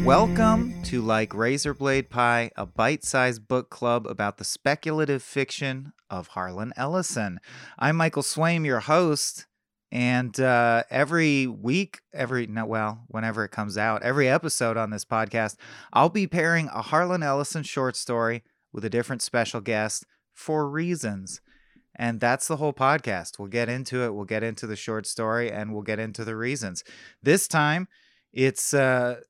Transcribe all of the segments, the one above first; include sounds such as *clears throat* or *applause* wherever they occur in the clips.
Welcome to Like Razorblade Pie, a bite sized book club about the speculative fiction of Harlan Ellison. I'm Michael Swaim, your host. And uh, every week, every, no, well, whenever it comes out, every episode on this podcast, I'll be pairing a Harlan Ellison short story with a different special guest for reasons. And that's the whole podcast. We'll get into it. We'll get into the short story and we'll get into the reasons. This time, it's uh,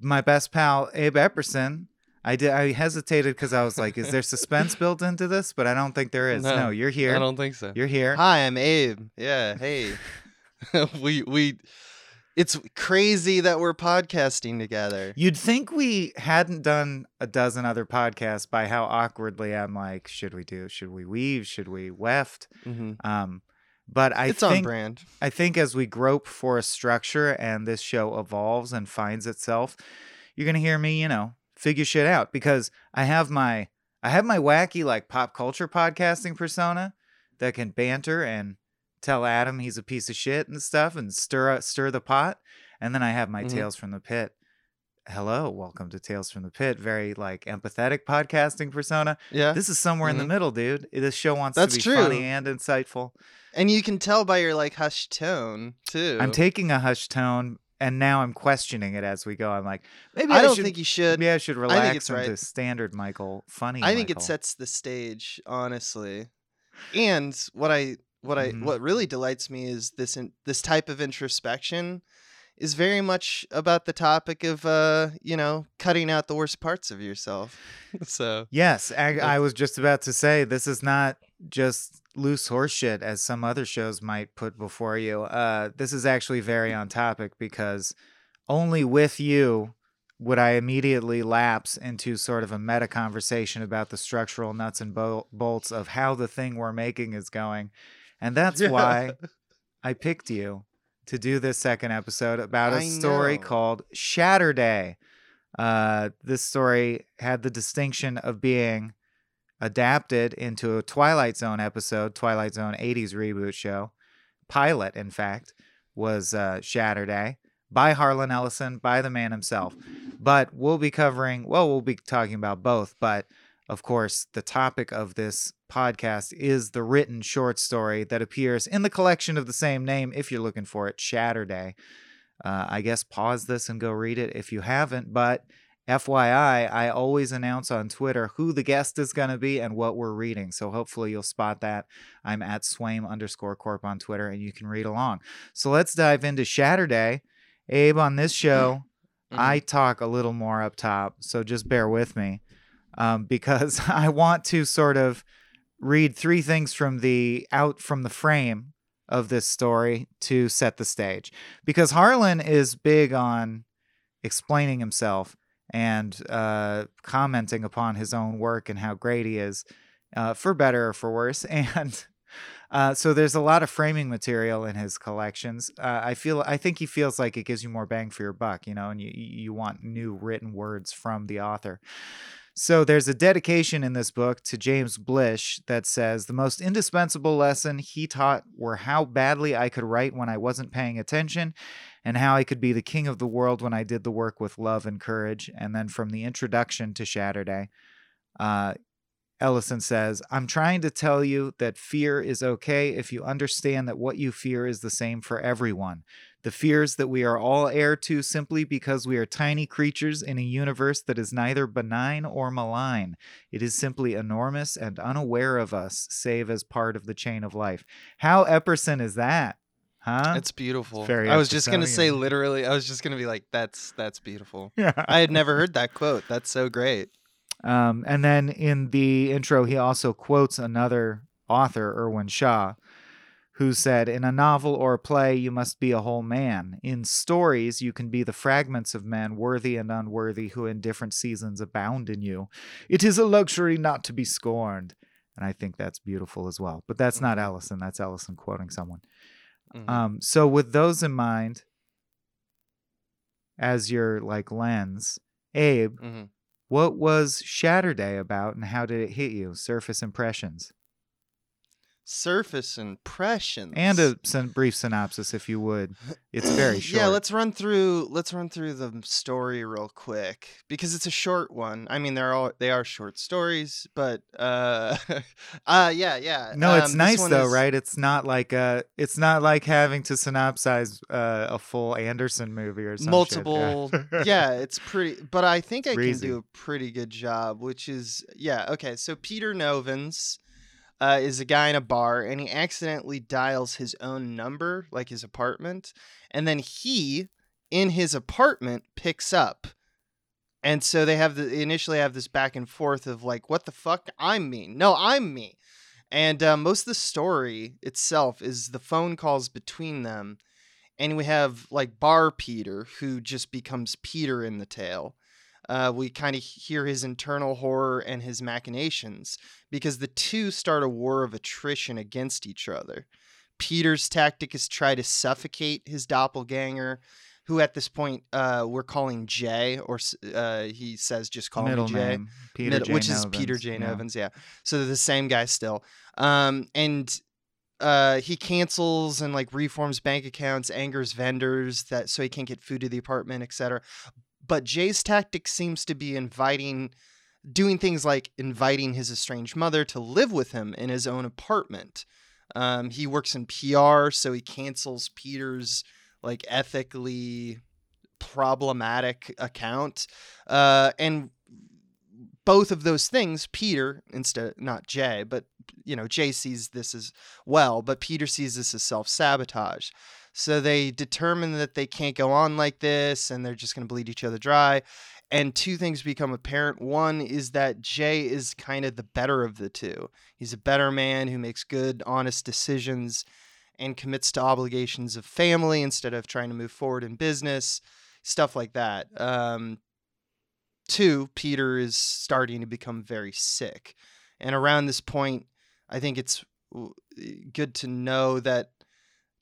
my best pal, Abe Epperson. I did. I hesitated because I was like, "Is there suspense *laughs* built into this?" But I don't think there is. No, No, you're here. I don't think so. You're here. Hi, I'm Abe. Yeah, hey. *laughs* we we it's crazy that we're podcasting together. You'd think we hadn't done a dozen other podcasts by how awkwardly I'm like, should we do? Should we weave? Should we weft? hmm Um, but I it's on think brand. I think as we grope for a structure and this show evolves and finds itself, you're gonna hear me, you know, figure shit out because I have my I have my wacky like pop culture podcasting persona that can banter and tell Adam he's a piece of shit and stuff and stir stir the pot, and then I have my Mhm. Tales from the Pit. Hello, welcome to Tales from the Pit. Very like empathetic podcasting persona. Yeah. This is somewhere in the Mhm. middle, dude. This show wants That's to be true. funny and insightful. and you can tell by your like hushed tone too. I'm taking a hushed tone, and now I'm questioning it as we go. I'm like, maybe I I, don't should, think you should. maybe I should relax it's into right. standard Michael funny. I think it sets the stage, honestly. And what I what I Mhm. what really delights me is this in, this type of introspection is very much about the topic of uh, you know, cutting out the worst parts of yourself. *laughs* so, Yes, I, I was just about to say this is not just loose horseshit as some other shows might put before you. Uh, this is actually very on topic because only with you would I immediately lapse into sort of a meta conversation about the structural nuts and bol- bolts of how the thing we're making is going. And that's *laughs* Yeah. why I picked you to do this second episode about a I story know. called Shatterday. Uh, this story had the distinction of being adapted into a Twilight Zone episode, Twilight Zone 80s reboot show. Pilot, in fact, was uh, Shatterday by Harlan Ellison, by the man himself. But we'll be covering, well, we'll be talking about both, but of course, the topic of this podcast is the written short story that appears in the collection of the same name if you're looking for it, Shatterday. Uh, I guess pause this and go read it if you haven't. But FYI, I always announce on Twitter who the guest is going to be and what we're reading. So hopefully you'll spot that. I'm at Swaim underscore corp on Twitter and you can read along. So let's dive into Shatterday. Abe, on this show, Mhm. I talk a little more up top. So just bear with me um, because *laughs* I want to sort of read three things from the out from the frame of this story to set the stage because Harlan is big on explaining himself and uh, commenting upon his own work and how great he is, uh, for better or for worse. *laughs* And uh, so there's a lot of framing material in his collections. Uh, I feel I think he feels like it gives you more bang for your buck, you know, and you you want new written words from the author. So there's a dedication in this book to James Blish that says the most indispensable lesson he taught were how badly I could write when I wasn't paying attention and how I could be the king of the world when I did the work with love and courage. And then from the introduction to Shatterday, uh, Ellison says, I'm trying to tell you that fear is okay if you understand that what you fear is the same for everyone. The fears that we are all heir to simply because we are tiny creatures in a universe that is neither benign or malign. It is simply enormous and unaware of us, save as part of the chain of life. How Epperson is that? Huh? It's beautiful. very I was just gonna say literally. I was just gonna be like, "That's that's beautiful." *laughs* yeah. I had never heard that quote. That's so great. Um, and then in the intro, he also quotes another author, Irwin Shaw, who said, In a novel or a play, you must be a whole man. In stories, you can be the fragments of men, worthy and unworthy, who in different seasons abound in you. It is a luxury not to be scorned. And I think that's beautiful as well. But that's not. Ellison. That's Ellison quoting someone. Mhm. Um, so with those in mind, as your like lens, Abe, Mhm. what was Shatterday about and how did it hit you? Surface impressions. Surface impressions and a syn- brief synopsis, if you would. It's very *clears throat* short. yeah let's run through let's run through the story real quick because it's a short one i mean they're all they are short stories but uh *laughs* uh yeah yeah No, it's um, nice though, is- right? It's not like uh it's not like having to synopsize uh, a full Anderson movie or multiple yeah. *laughs* it's pretty but i think i Breezy. can do a pretty good job which is yeah okay so peter novins uh, is a guy in a bar and he accidentally dials his own number like his apartment and then he in his apartment picks up. And so they have the initially have this back and forth of like what the fuck? I'm me. No i'm me. And uh, most of the story itself is the phone calls between them and we have like bar peter who just becomes peter in the tale uh, we kind of hear his internal horror and his machinations because the two start a war of attrition against each other peter's tactic is try to suffocate his doppelganger who at this point uh, we're calling jay or uh, he says just call Middle me jay name, Peter Mid- J. which is Peter Novins, J. yeah. Novins, yeah. So they're the same guy still. Um, and uh, he cancels and like reforms bank accounts, angers vendors that so he can't get food to the apartment, etc. But Jay's tactic seems to be inviting, doing things like inviting his estranged mother to live with him in his own apartment. Um, he works in PR, so he cancels Peter's like ethically problematic account. Uh, and both of those things, Peter, instead, not Jay, but, you know, Jay sees this as well, but Peter sees this as self sabotage. So they determine that they can't go on like this and they're just going to bleed each other dry. And two things become apparent. One is that Jay is kind of the better of the two. He's a better man who makes good, honest decisions and commits to obligations of family instead of trying to move forward in business, stuff like that. Um, two, Peter is starting to become very sick. And around this point, I think it's good to know that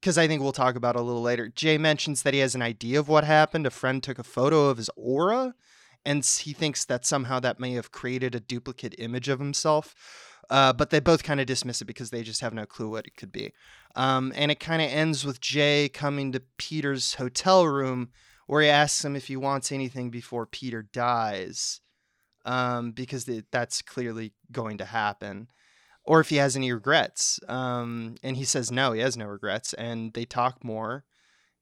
because I think we'll talk about a little later. Jay mentions that he has an idea of what happened. A friend took a photo of his aura, and he thinks that somehow that may have created a duplicate image of himself. Uh, but they both kind of dismiss it because they just have no clue what it could be. Um, and it kind of ends with Jay coming to Peter's hotel room where he asks him if he wants anything before Peter dies, um, because th- that's clearly going to happen, or if he has any regrets. Um, and he says no, he has no regrets, and they talk more.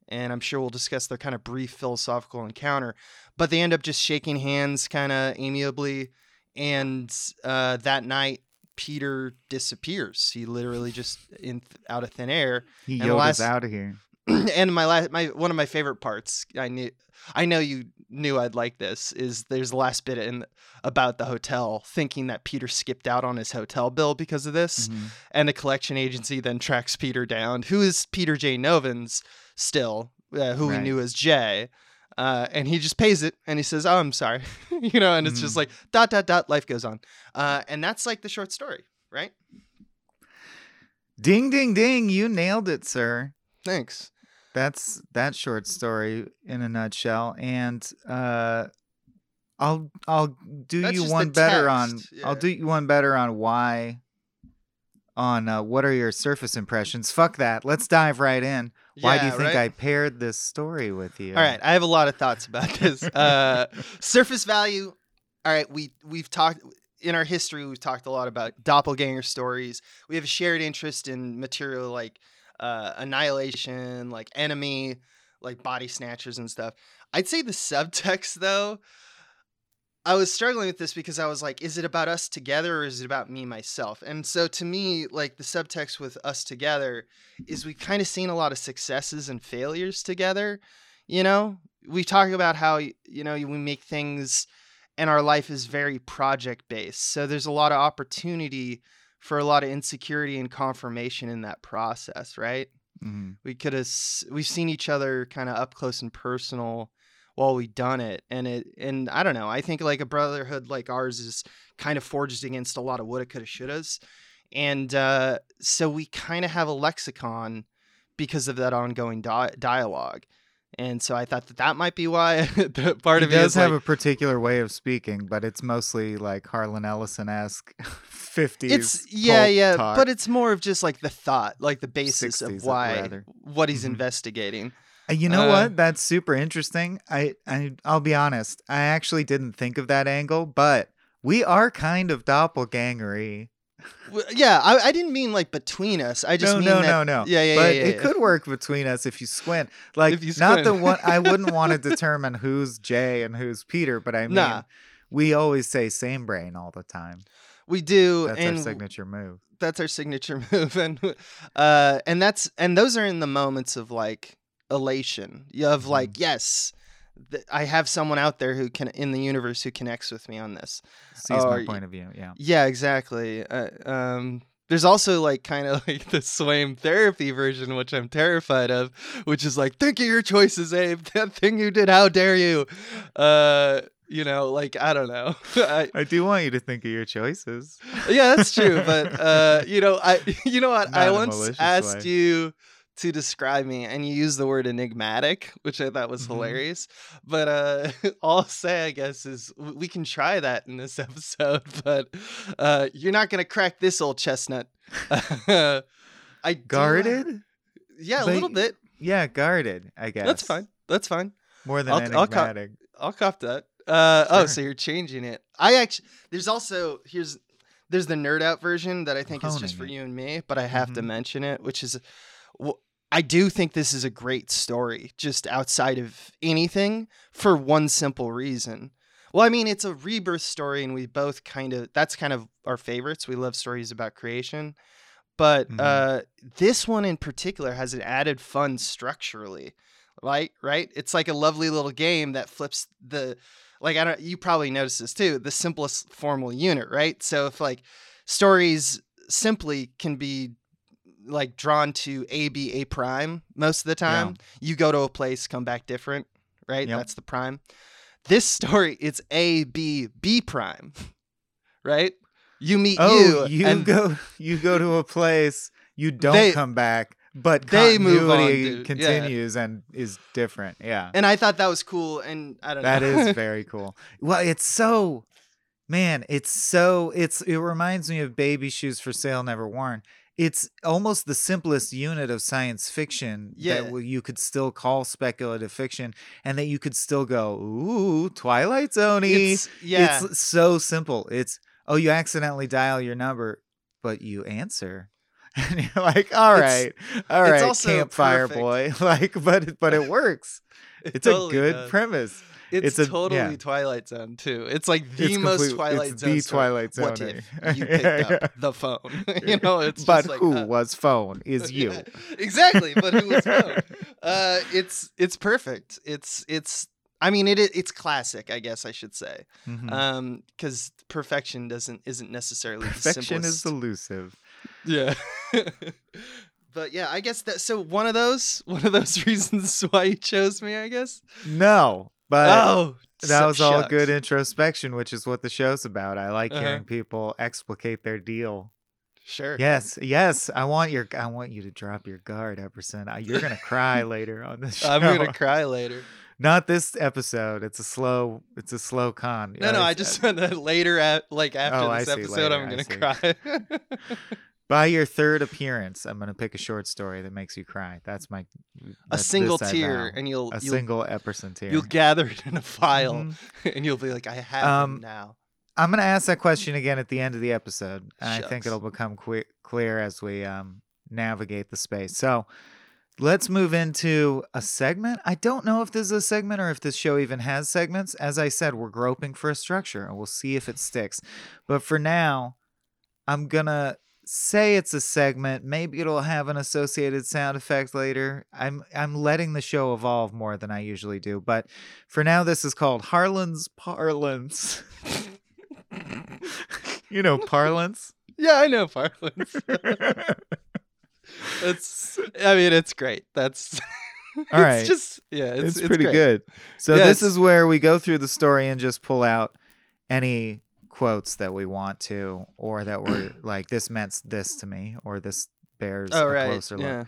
And I'm sure we'll discuss their kind of brief philosophical encounter, but they end up just shaking hands kind of amiably. And uh, that night, Peter disappears. He literally just in out of thin air He Yoda's last- out of here. *clears throat* and my last my one of my favorite parts i knew i know you knew i'd like this is there's the last bit in about the hotel thinking that peter skipped out on his hotel bill because of this Mhm. and a collection agency then tracks peter down who is peter j novins still uh, who we knew as jay uh, and he just pays it and he says oh i'm sorry *laughs* you know and it's just Mhm. like dot dot dot life goes on uh, and that's like the short story right Ding ding ding, you nailed it, sir. thanks That's that short story in a nutshell. And uh I'll I'll do That's you one better on text, I'll do you one better on why on uh, what are your surface impressions? Fuck that. Let's dive right in. Why do you think right? I paired this story with you? All right, I have a lot of thoughts about *laughs* this. Uh, surface value. All right, we we've talked in our history. We've talked a lot about doppelganger stories. We have a shared interest in material like uh, annihilation, like enemy, like body snatchers and stuff. I'd say the *laughs* subtext though. I was struggling with this because I was like, is it about us together or is it about me myself? And so to me, like the subtext with us together is we've kind of seen a lot of successes and failures together. You know, we talk about how you know we make things and our life is very project based. So there's a lot of opportunity for a lot of insecurity and confirmation in that process, right? Mhm. We could have we've seen each other kind of up close and personal while we done it and it and I don't know. I think like a brotherhood like ours is kind of forged against a lot of woulda coulda shouldas. And uh, so we kind of have a lexicon because of that ongoing di- dialogue. And so I thought that that might be why *laughs* part he of it does have like, a particular way of speaking, but it's mostly like Harlan Ellison esque *laughs* 50s. it's yeah, yeah, talk. but it's more of just like the thought, like the basis 60s, of why rather. what he's Mhm. investigating. Uh, You know Uh, what? That's super interesting. I, I I'll be honest. I actually didn't think of that angle, but we are kind of doppelgangery. Yeah, I, I didn't mean like between us. I just no, mean no, that, no, no. Yeah, yeah, but yeah, yeah, it could work between us if you squint. Like If you not the one. I wouldn't *laughs* want to determine who's Jay and who's Peter, but I mean, Nah. we always say same brain all the time. We do, That's and our signature move. that's our signature *laughs* move, and uh, and that's and those are in the moments of like elation of Mm-hmm. like yes, th- I have someone out there who can in the universe who connects with me on this. Sees or my point of view. Yeah. Yeah, exactly. Uh, um, there's also like kind of *laughs* like the Swaim therapy version, which I'm terrified of, which is like, think of your choices, Abe. *laughs* That thing you did, how dare you? Uh, you know, like I don't know. *laughs* I, I do want you to think of your choices. yeah, that's true. But *laughs* uh, you know, I *laughs* you know what? Not I once asked way. you to describe me, and you used the word enigmatic, which I thought was Mhm. hilarious. But uh, all I'll say, I guess, is we can try that in this episode. But uh, you're not gonna crack this old chestnut. I do Guarded? yeah, a little bit. Yeah, guarded. I guess That's fine. That's fine. More than I'll- I'll co- enigmatic. I'll cop that. Uh, Oh, so you're changing it. I actually there's also here's there's the nerd out version that I think is just for it. you and me, but I have to Mhm. mention it, which is wh- I do think this is a great story, just outside of anything, for one simple reason. Well, I mean, it's a rebirth story, and we both kind of that's kind of our favorites. We love stories about creation. But Mhm. uh, this one in particular has an added fun structurally, right? Right? It's like a lovely little game that flips the like I don't you probably noticed this too, the simplest formal unit, right? So if like stories simply can be like drawn to A B A prime most of the time, you go to a place, come back different, right? Yep. That's the prime. This story it's A B B prime, *laughs* right? You meet Oh, you, you, and go you go to a place, you don't They- come back, but they move on, dude. Yeah. continues and is different. Yeah. and I thought that was cool, and I don't That know. is *laughs* very cool. Well, it's so man, it's so it's it reminds me of baby shoes for sale never worn. It's almost the simplest unit of science fiction Yeah. that you could still call speculative fiction and that you could still go, "Ooh, Twilight Zone." It's, yeah, It's so simple. It's oh, you accidentally dial your number, but you answer. *laughs* And you're like, all right, it's, right, all it's also campfire perfect. boy. *laughs* Like, but but it *laughs* works. it It's totally a good does. premise. It's, it's a- totally yeah. Twilight Zone too. It's like the It's most complete- Twilight it's Zone. the story. Twilight Zone. What if you picked up the phone? you know, it's but like, who uh, was phone is you. yeah, exactly, but who was phone? Uh, it's it's perfect. It's it's. I mean, it it's classic. I guess I should say, Mhm. um, because perfection doesn't isn't necessarily the Perfection is simplest. elusive. Yeah. *laughs* but yeah, I guess that. So one of those, *laughs* one of those reasons why you chose me, I guess. No, but oh, that so- was all shucks. good introspection, which is what the show's about. I like Uh-huh. hearing people explicate their deal. Sure. Yes, yes. I want your. I want you to drop your guard, Epperson. You're gonna cry *laughs* later on this show. I'm gonna cry later. Not this episode. It's a slow. It's a slow con. No, no, I just meant that later at like after Oh, this episode, later, I'm gonna cry. By your third appearance, I'm gonna pick a short story that makes you cry. That's my. a single this I tear, vow. and you'll a you'll, single Epperson tear. you'll gather it in a file, Mhm. *laughs* and you'll be like, I have Um, now. I'm gonna ask that question again at the end of the episode, and I think it'll become que- clear as we um, navigate the space. So, let's move into a segment. I don't know if this is a segment or if this show even has segments. As I said, we're groping for a structure, and we'll see if it sticks. But for now, I'm gonna say it's a segment. Maybe it'll have an associated sound effect later. I'm I'm letting the show evolve more than I usually do. But for now, this is called Harlan's Parlance. *laughs* you know parlance. *laughs* Yeah, I know parlance. *laughs* It's, I mean, it's great. That's All right. It's just yeah, it's, it's, it's pretty great. good. So Yeah, this is where we go through the story and just pull out any quotes that we want to, or that were *clears throat* like this meant this to me, or this bears Oh a right, closer look. yeah.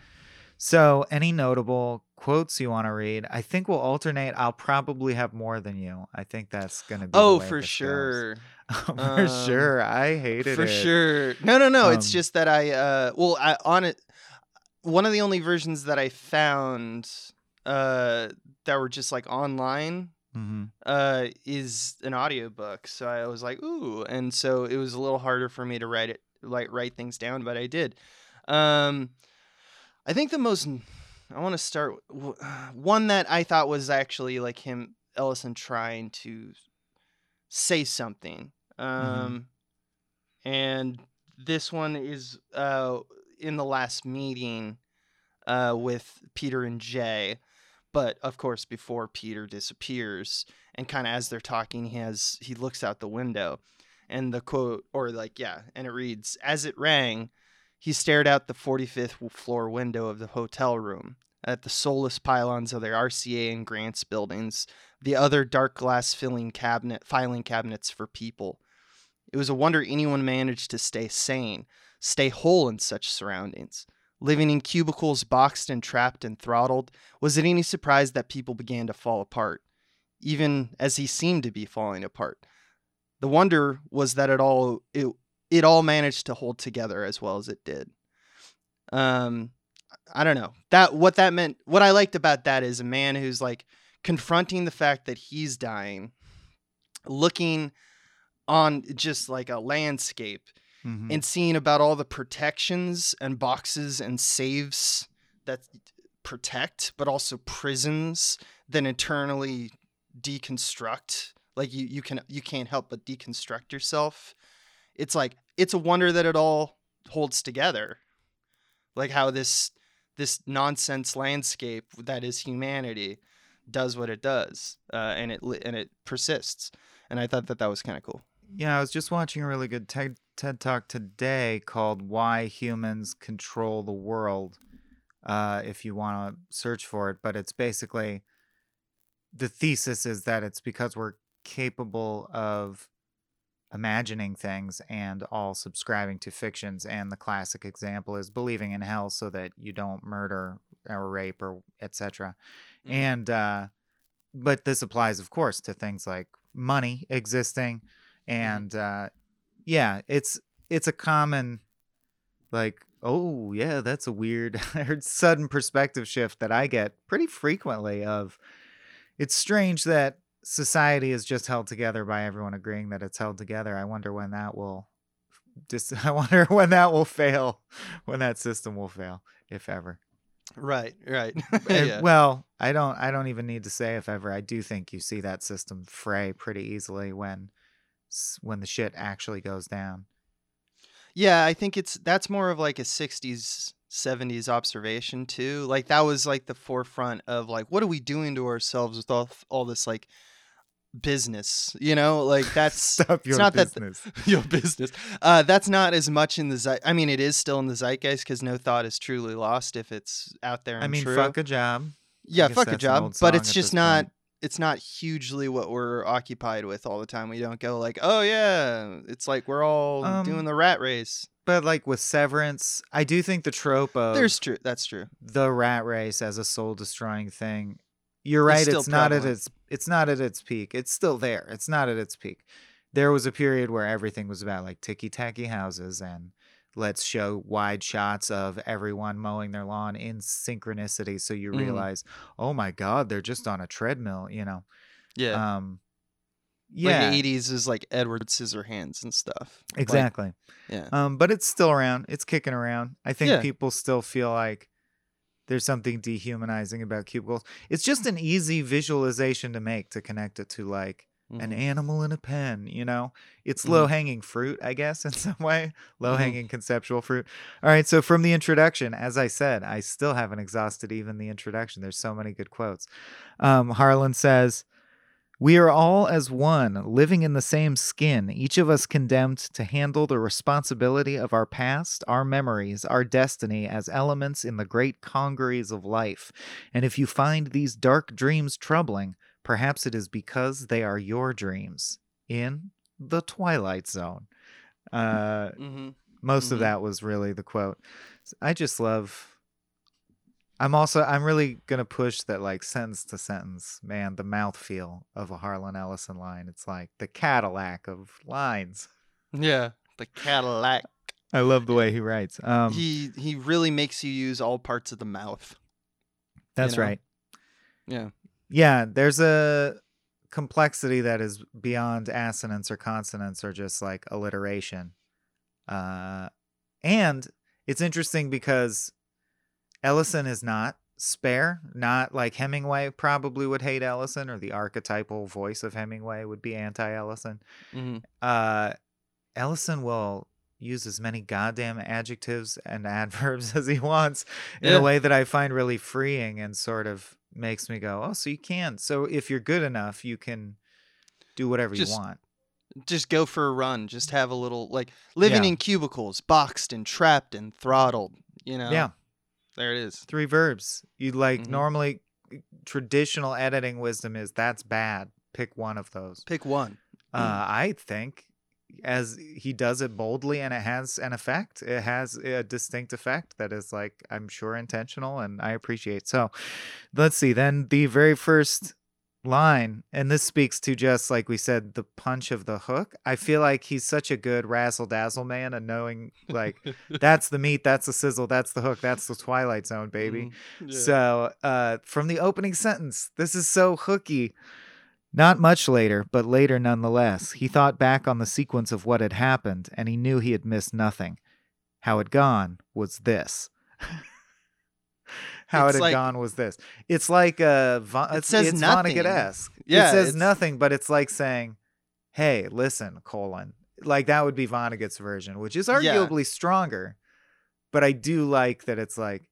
So any notable quotes you want to read? I think we'll alternate. I'll probably have more than you. I think that's gonna be. the Oh, for sure. *laughs* For Um, sure. I hated for it. For sure. No, no, no. it's Um, just that I uh well I on it one of the only versions that I found uh that were just like online hmm uh is an audiobook. So I was like, ooh, and so it was a little harder for me to write it like write things down, but I did. Um I think the most I want to start *sighs* one that I thought was actually like him Ellison trying to say something. Um and this one is uh in the last meeting uh with Peter and Jay but of course before Peter disappears and kind of as they're talking he has he looks out the window and the quote or like yeah and it reads as it rang he stared out the 45th floor window of the hotel room. At the soulless pylons of the RCA and Grants buildings the other dark glass filling cabinet filing cabinets for people. It was a wonder anyone managed to stay sane stay whole in such surroundings living in cubicles boxed and trapped and throttled was it any surprise that people began to fall apart, even as he seemed to be falling apart? The wonder was that it all it, it all managed to hold together as well as it did. Um, I don't know that what that meant. What I liked about that is a man who's like confronting the fact that he's dying, looking on just like a landscape hmm and seeing about all the protections and boxes and saves that protect, but also prisons that internally deconstruct. Like you, you can you can't help but deconstruct yourself. It's like it's a wonder that it all holds together. Like how this this nonsense landscape that is humanity does what it does, uh, and it and it persists. And I thought that that was kind of cool. Yeah, I was just watching a really good TED, TED talk today called Why Humans Control the World. Uh, if you want to search for it, but it's basically the thesis is that it's because we're capable of imagining things and all subscribing to fictions. And the classic example is believing in hell so that you don't murder or rape or etc. Mhm. And uh, but this applies, of course, to things like money existing and uh yeah it's it's a common like oh yeah that's a weird *laughs* sudden perspective shift that i get pretty frequently of it's strange that society is just held together by everyone agreeing that it's held together i wonder when that will *laughs* just *laughs* i wonder when that will fail when that system will fail if ever Right, right. Eh, yeah. well i don't i don't even need to say if ever i do think you see that system fray pretty easily when when the shit actually goes down Yeah, I think it's that's more of like a 60s 70s observation too. Like that was like the forefront of like what are we doing to ourselves with all all this like business, you know? Like *laughs* that's stop your not that- business *laughs* your business. Uh that's not as much in the zeit I mean it is still in the zeitgeist cuz no thought is truly lost if it's out there and i mean true. fuck a job yeah, fuck a job, but it's just not point. It's not hugely what we're occupied with all the time. We don't go like, "Oh yeah, it's like we're all Um, doing the rat race." but like with severance i do think the trope of There's true. That's true. the rat race as a soul destroying thing you're right still it's not at its it's not at its peak it's still there it's not at its peak there was a period where everything was about like ticky tacky houses and let's show wide shots of everyone mowing their lawn in synchronicity so you Mhm. realize oh my god they're just on a treadmill you know Yeah. um yeah Like the 80s is like Edward Scissorhands and stuff. Like, exactly yeah. um, but it's still around. It's kicking around. I think Yeah. people still feel like there's something dehumanizing about cubicles. It's just an easy visualization to make to connect it to like an Mhm. animal in a pen. You know, it's Mhm. low hanging fruit, I guess, *laughs* in some way. Mm-hmm. Low hanging conceptual fruit. All right. So from the introduction, as I said, I still haven't exhausted even the introduction. There's so many good quotes. Um, Harlan says. We are all as one, living in the same skin, each of us condemned to handle the responsibility of our past, our memories, our destiny as elements in the great congeries of life. And if you find these dark dreams troubling, perhaps it is because they are your dreams in the Twilight Zone. Uh, Mhm. most of Mhm. that was really the quote. I just love I'm also I'm really gonna push that like sentence to sentence, man, the mouth feel of a Harlan Ellison line. It's like the Cadillac of lines. Yeah, the Cadillac. I love the way he writes. Um he he really makes you use all parts of the mouth. that's know? right. Yeah. Yeah, there's a complexity that is beyond assonance or consonants or just like alliteration. Uh and it's interesting because Ellison is not spare, not like Hemingway probably would hate Ellison or the archetypal voice of Hemingway would be anti-Ellison. hmm Uh Ellison will use as many goddamn adjectives and *laughs* adverbs as he wants in Yeah. a way that I find really freeing and sort of makes me go, "Oh, so you can. So if you're good enough, you can do whatever Just you want." Just go for a run. Just have a little like living Yeah. in cubicles, boxed and trapped and throttled. You know. Yeah. There it is. Three verbs. You like Mhm. normally traditional editing wisdom is that's bad. Pick one of those. Pick one. Uh, I think as he does it boldly and it has an effect, it has a distinct effect that is like I'm sure intentional and I appreciate. So let's see. Then the very first line, and this speaks to just like we said, the punch of the hook. I feel like he's such a good razzle dazzle man and knowing like that's the meat, that's the sizzle, that's the hook, that's the Twilight Zone, baby. Mhm. Yeah. So, uh, from the opening sentence, this is so hooky. Not much later, but later nonetheless, he thought back on the sequence of what had happened, and he knew he had missed nothing. How it gone was this. *laughs* How It's it had like- gone was this. It's like uh, a Von- It it's, says it's nothing. Vonnegut-esque. Yeah, it says it's- nothing, but it's like saying, "Hey, listen, colon." Like that would be Vonnegut's version, which is Yeah. arguably stronger. But I do like that it's like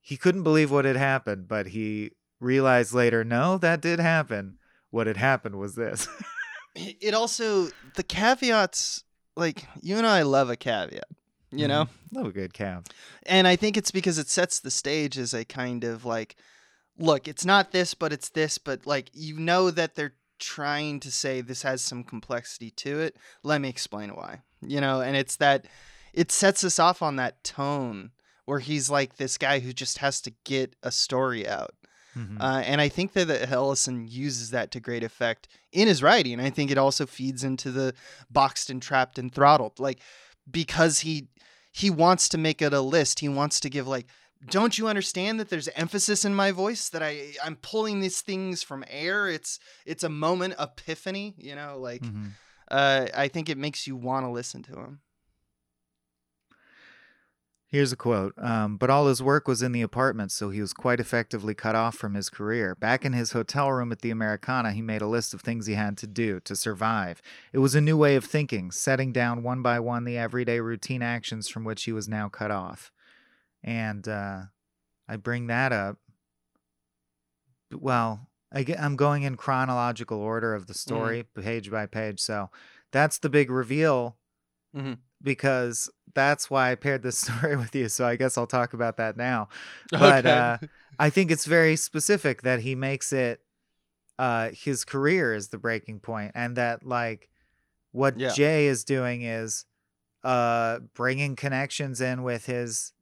he couldn't believe what had happened, but he realized later, no, that did happen. What had happened was this. *laughs* it also the caveats like you and I love a caveat, you know? Mhm. love a good calf. And I think it's because it sets the stage as a kind of like look, it's not this but it's this, but like you know that they're trying to say this has some complexity to it. Let me explain why. You know, and it's that it sets us off on that tone where he's like this guy who just has to get a story out. Mhm. Uh, and I think that that Ellison uses that to great effect in his writing. I think it also feeds into the boxed and trapped and throttled, like because he he wants to make it a list. He wants to give like, don't you understand that there's emphasis in my voice that I I'm pulling these things from air. It's it's a moment epiphany, you know. Like Mhm. uh, I think it makes you want to listen to him. Here's a quote. Um, but all his work was in the apartment, so he was quite effectively cut off from his career. Back in his hotel room at the Americana, he made a list of things he had to do to survive. It was a new way of thinking, setting down one by one the everyday routine actions from which he was now cut off. And uh, I bring that up. Well, I I'm going in chronological order of the story, page by page. So that's the big reveal Mhm. because that's why I paired this *laughs* story with you. So I guess I'll talk about that now. But uh, I think it's very specific that he makes it uh, his career is the breaking point, and that like what Yeah. Jay is doing is uh, bringing connections in with his.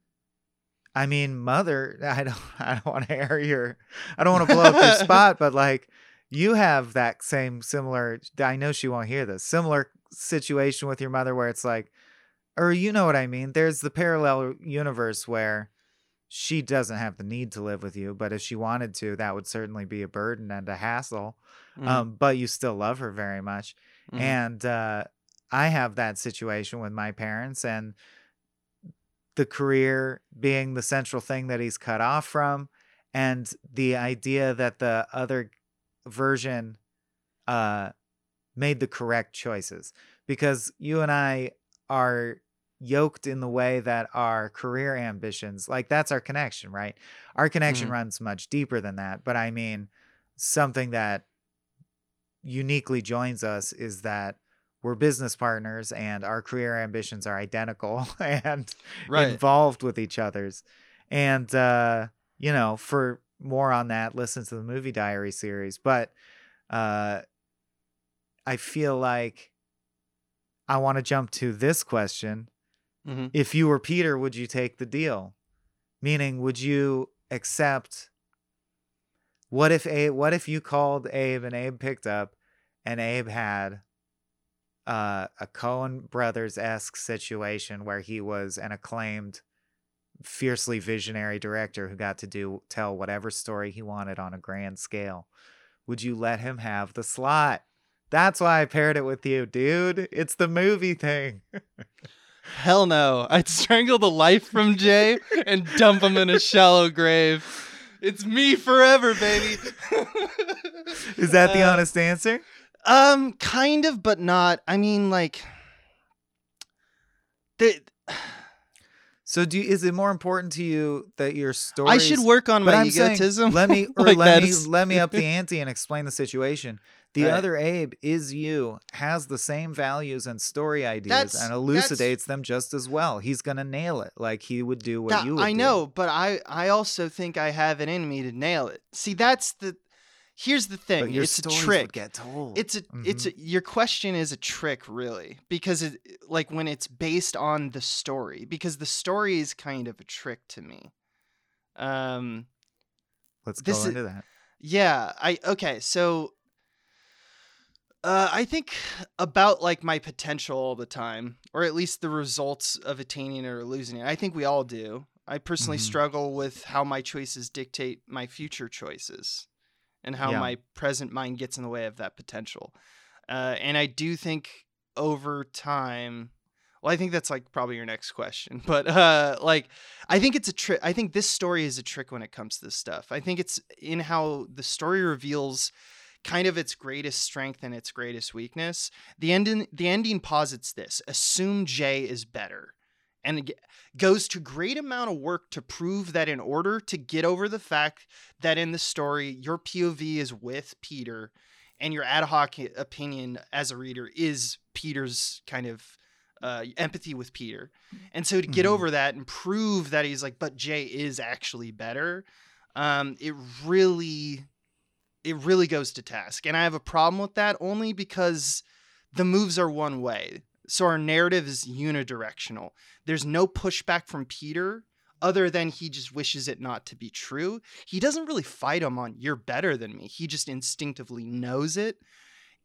I mean, mother. *laughs* I don't. I don't want to air your. I don't want to blow up your *laughs* spot, but like you have that same similar. I know she won't hear this. Similar situation with your mother, where it's like, or you know what I mean. There's the parallel universe where she doesn't have the need to live with you, but if she wanted to, that would certainly be a burden and a hassle. Mhm. Um, but you still love her very much. Mhm. And uh, I have that situation with my parents, and the career being the central thing that he's cut off from, and the idea that the other version uh, made the correct choices. Because you and I are yoked in the way that our career ambitions, like that's our connection, right? Our connection Mhm. runs much deeper than that. But I mean, something that uniquely joins us is that we're business partners and our career ambitions are identical *laughs* and right. involved with each other's. And uh, you know, for more on that, listen to the movie diary series. But uh I feel like I want to jump to this question. Mhm. If you were Peter, would you take the deal? Meaning, would you accept? what if Abe what if you called Abe and Abe picked up and Abe had uh, a Coen Brothers esque situation where he was an acclaimed, fiercely visionary director who got to do tell whatever story he wanted on a grand scale. Would you let him have the slot? That's why I paired it with you, dude. It's the movie thing. Hell no. I'd strangle the life from Jay and dump him in a shallow grave. It's me forever, baby. Is that the Uh, honest answer? Um, kind of, but not. I mean, like, the, So do you, is it more important to you that your story I should work on my I'm saying, let me or *laughs* Like, let me that's- let me up *laughs* the ante and explain the situation. The Right. other Abe is you, has the same values and story ideas, That's- and elucidates them just as well. He's gonna nail it, like he would do what That- you would. I do. know, but I I also think I have it in me to nail it. See, that's the. Here's the thing. it's a trick. get told. It's a it's a, your question is a trick really because it like when it's based on the story because the story is kind of a trick to me. Um Let's go is- into that. yeah, I okay, so uh I think about like my potential all the time or at least the results of attaining it or losing it. I think we all do. I personally Mhm. struggle with how my choices dictate my future choices and how Yeah. my present mind gets in the way of that potential. Uh, and I do think over time, well, I think that's like probably your next question, *laughs* but uh, like I think it's a trick. I think this story is a trick when it comes to this stuff. I think it's in how the story reveals kind of its greatest strength and its greatest weakness. The ending, the ending posits this: assume Jay is better, and it goes to great amount of work to prove that in order to get over the fact that in the story your POV is with Peter and your ad hoc opinion as a reader is Peter's kind of uh, empathy with Peter. And so to get Mhm. over that and prove that he's like, but Jay is actually better, um, it really, it really goes to task. And I have a problem with that only because the moves are one way. So our narrative is unidirectional. There's no pushback from Peter other than he just wishes it not to be true. He doesn't really fight him on you're better than me. He just instinctively knows it.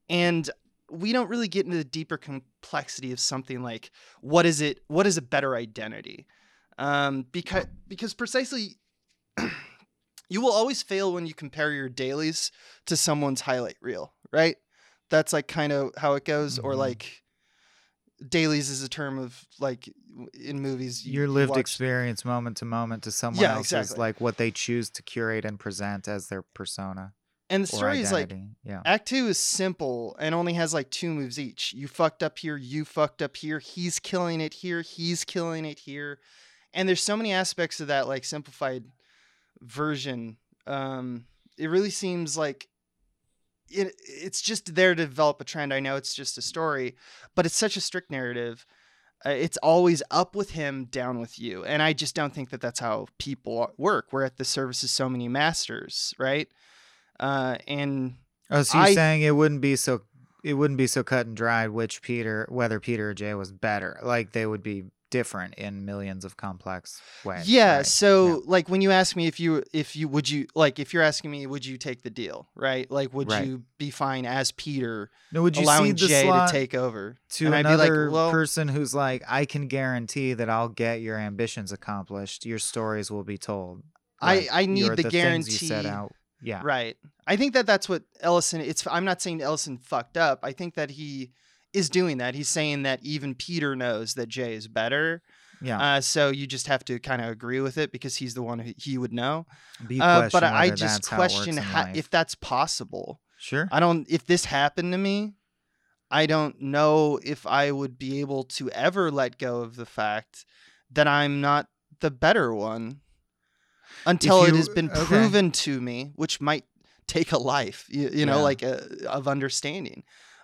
And we don't really get into the deeper complexity of something like what is it what is a better identity? Um because because precisely you will always fail when you compare your dailies to someone's highlight reel, right? That's like kind of how it goes or Mhm. like dailies is a term of like in movies you- Your you lived watch- experience, moment to moment, to someone Yeah, else's, exactly. like what they choose to curate and present as their persona and the story is like yeah. Act two is simple and only has like two moves each. You fucked up here, you fucked up here, he's killing it here, he's killing it here. And there's so many aspects of that like simplified version. Um it really seems like it, it's just there to develop a trend. I know it's just a story, but it's such a strict narrative. Uh, it's always up with him, down with you. And I just don't think that that's how people work. We're at the service of so many masters, right? Uh, and Oh, so you're I- saying it wouldn't be so it wouldn't be so cut and dried which Peter whether Peter or Jay was better. Like they would be different in millions of complex ways. Yeah. right? So Yeah. like when you ask me if you if you would you like if you're asking me would you take the deal right like would Right. you be fine as Peter No, would you allowing see the Jay to take over to And I'd be like, another well- person who's like, I can guarantee that I'll get your ambitions accomplished. Your stories will be told. I- Like, I need your- the things you set guarantee- out. Yeah. right I think that that's what Ellison it's I'm not saying Ellison fucked up I think that he is doing that he's saying that even Peter knows that Jay is better Yeah. uh, so you just have to kind of agree with it because he's the one who he would know But uh, but I just how question how, if that's possible Sure. I don't if this happened to me, I don't know if I would be able to ever let go of the fact that I'm not the better one until it has been okay. proven to me, which might take a life, you, you know, Yeah. like uh of understanding.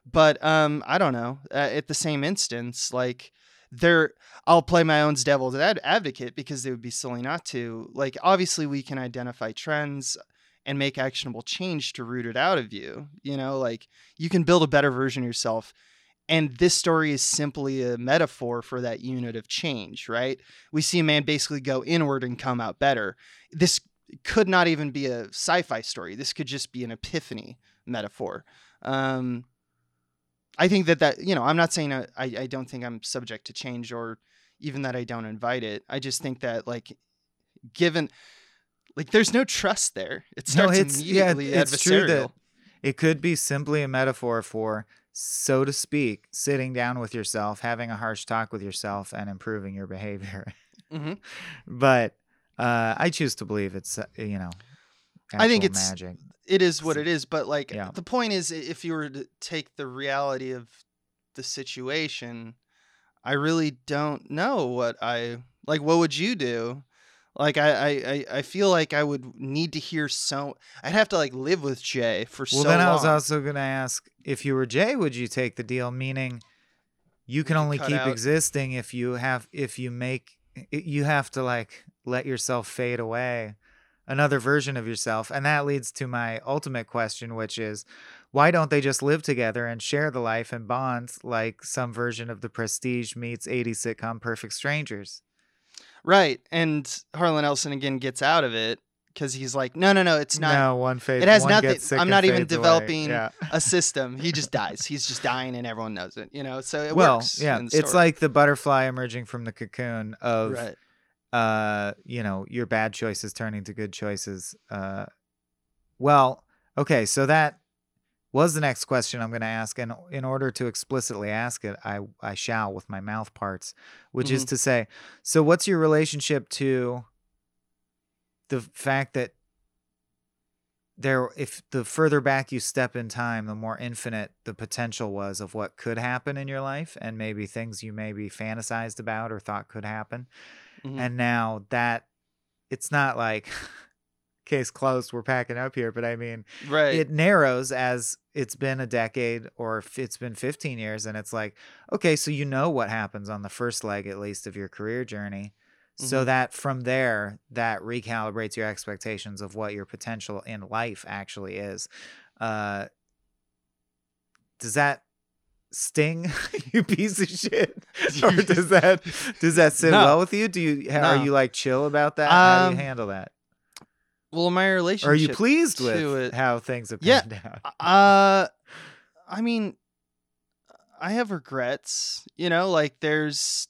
But um I don't know. Uh, at the same instance, like there I'll play my own devil's ad- advocate because it would be silly not to. Like obviously we can identify trends and make actionable change to root it out of you. You know, like you can build a better version of yourself. And this story is simply a metaphor for that unit of change, right? We see a man basically go inward and come out better. This could not even be a sci-fi story. This could just be an epiphany metaphor. Um, I think that that you know I'm not saying I, I don't think I'm subject to change or even that I don't invite it. I just think that like given like there's no trust there. It No, starts it's yeah, immediately it's true that it could be simply a metaphor for, so to speak, sitting down with yourself, having a harsh talk with yourself, and improving your behavior. Mhm. *laughs* but uh, I choose to believe it's uh, you know, I think it's- magic. It is what it is but like Yeah. the point is if you were to take the reality of the situation i really don't know what i like what would you do like I, I I- feel like i would need to hear so i'd have to like live with jay for sure. Well, so then long I was also going to ask if you were Jay, would you take the deal? Meaning, you can only keep out- existing if you have if you make you have to like let yourself fade away, another version of yourself, and that leads to my ultimate question, which is, why don't they just live together and share the life and bonds like some version of the Prestige meets 80 sitcom Perfect Strangers? right and harlan ellison again gets out of it because he's like no no no it's not no one fade. it has nothing- I'm not even developing Yeah. a system he just dies he's just dying and everyone knows it you know so it well, works yeah, it's like the butterfly emerging from the cocoon of right uh you know your bad choices turning to good choices uh well okay so that was the next question i'm going to ask and in order to explicitly ask it i i shall with my mouth parts which is Mhm. to say so what's your relationship to the fact that there if the further back you step in time the more infinite the potential was of what could happen in your life and maybe things you maybe fantasized about or thought could happen Mhm. and now that it's not like *laughs* case closed we're packing up here but i mean right it narrows as it's been a decade or it's been 15 years and it's like okay so you know what happens on the first leg at least of your career journey so Mhm. that from there that recalibrates your expectations of what your potential in life actually is uh does that sting *laughs* you piece of shit *laughs* or does that does that sit No. well with you do you ha- are you like chill about that how do Um, you handle that well my relationship or are you pleased with it- how things have Yeah. panned out *laughs* Uh, I mean, I have regrets. You know, like there's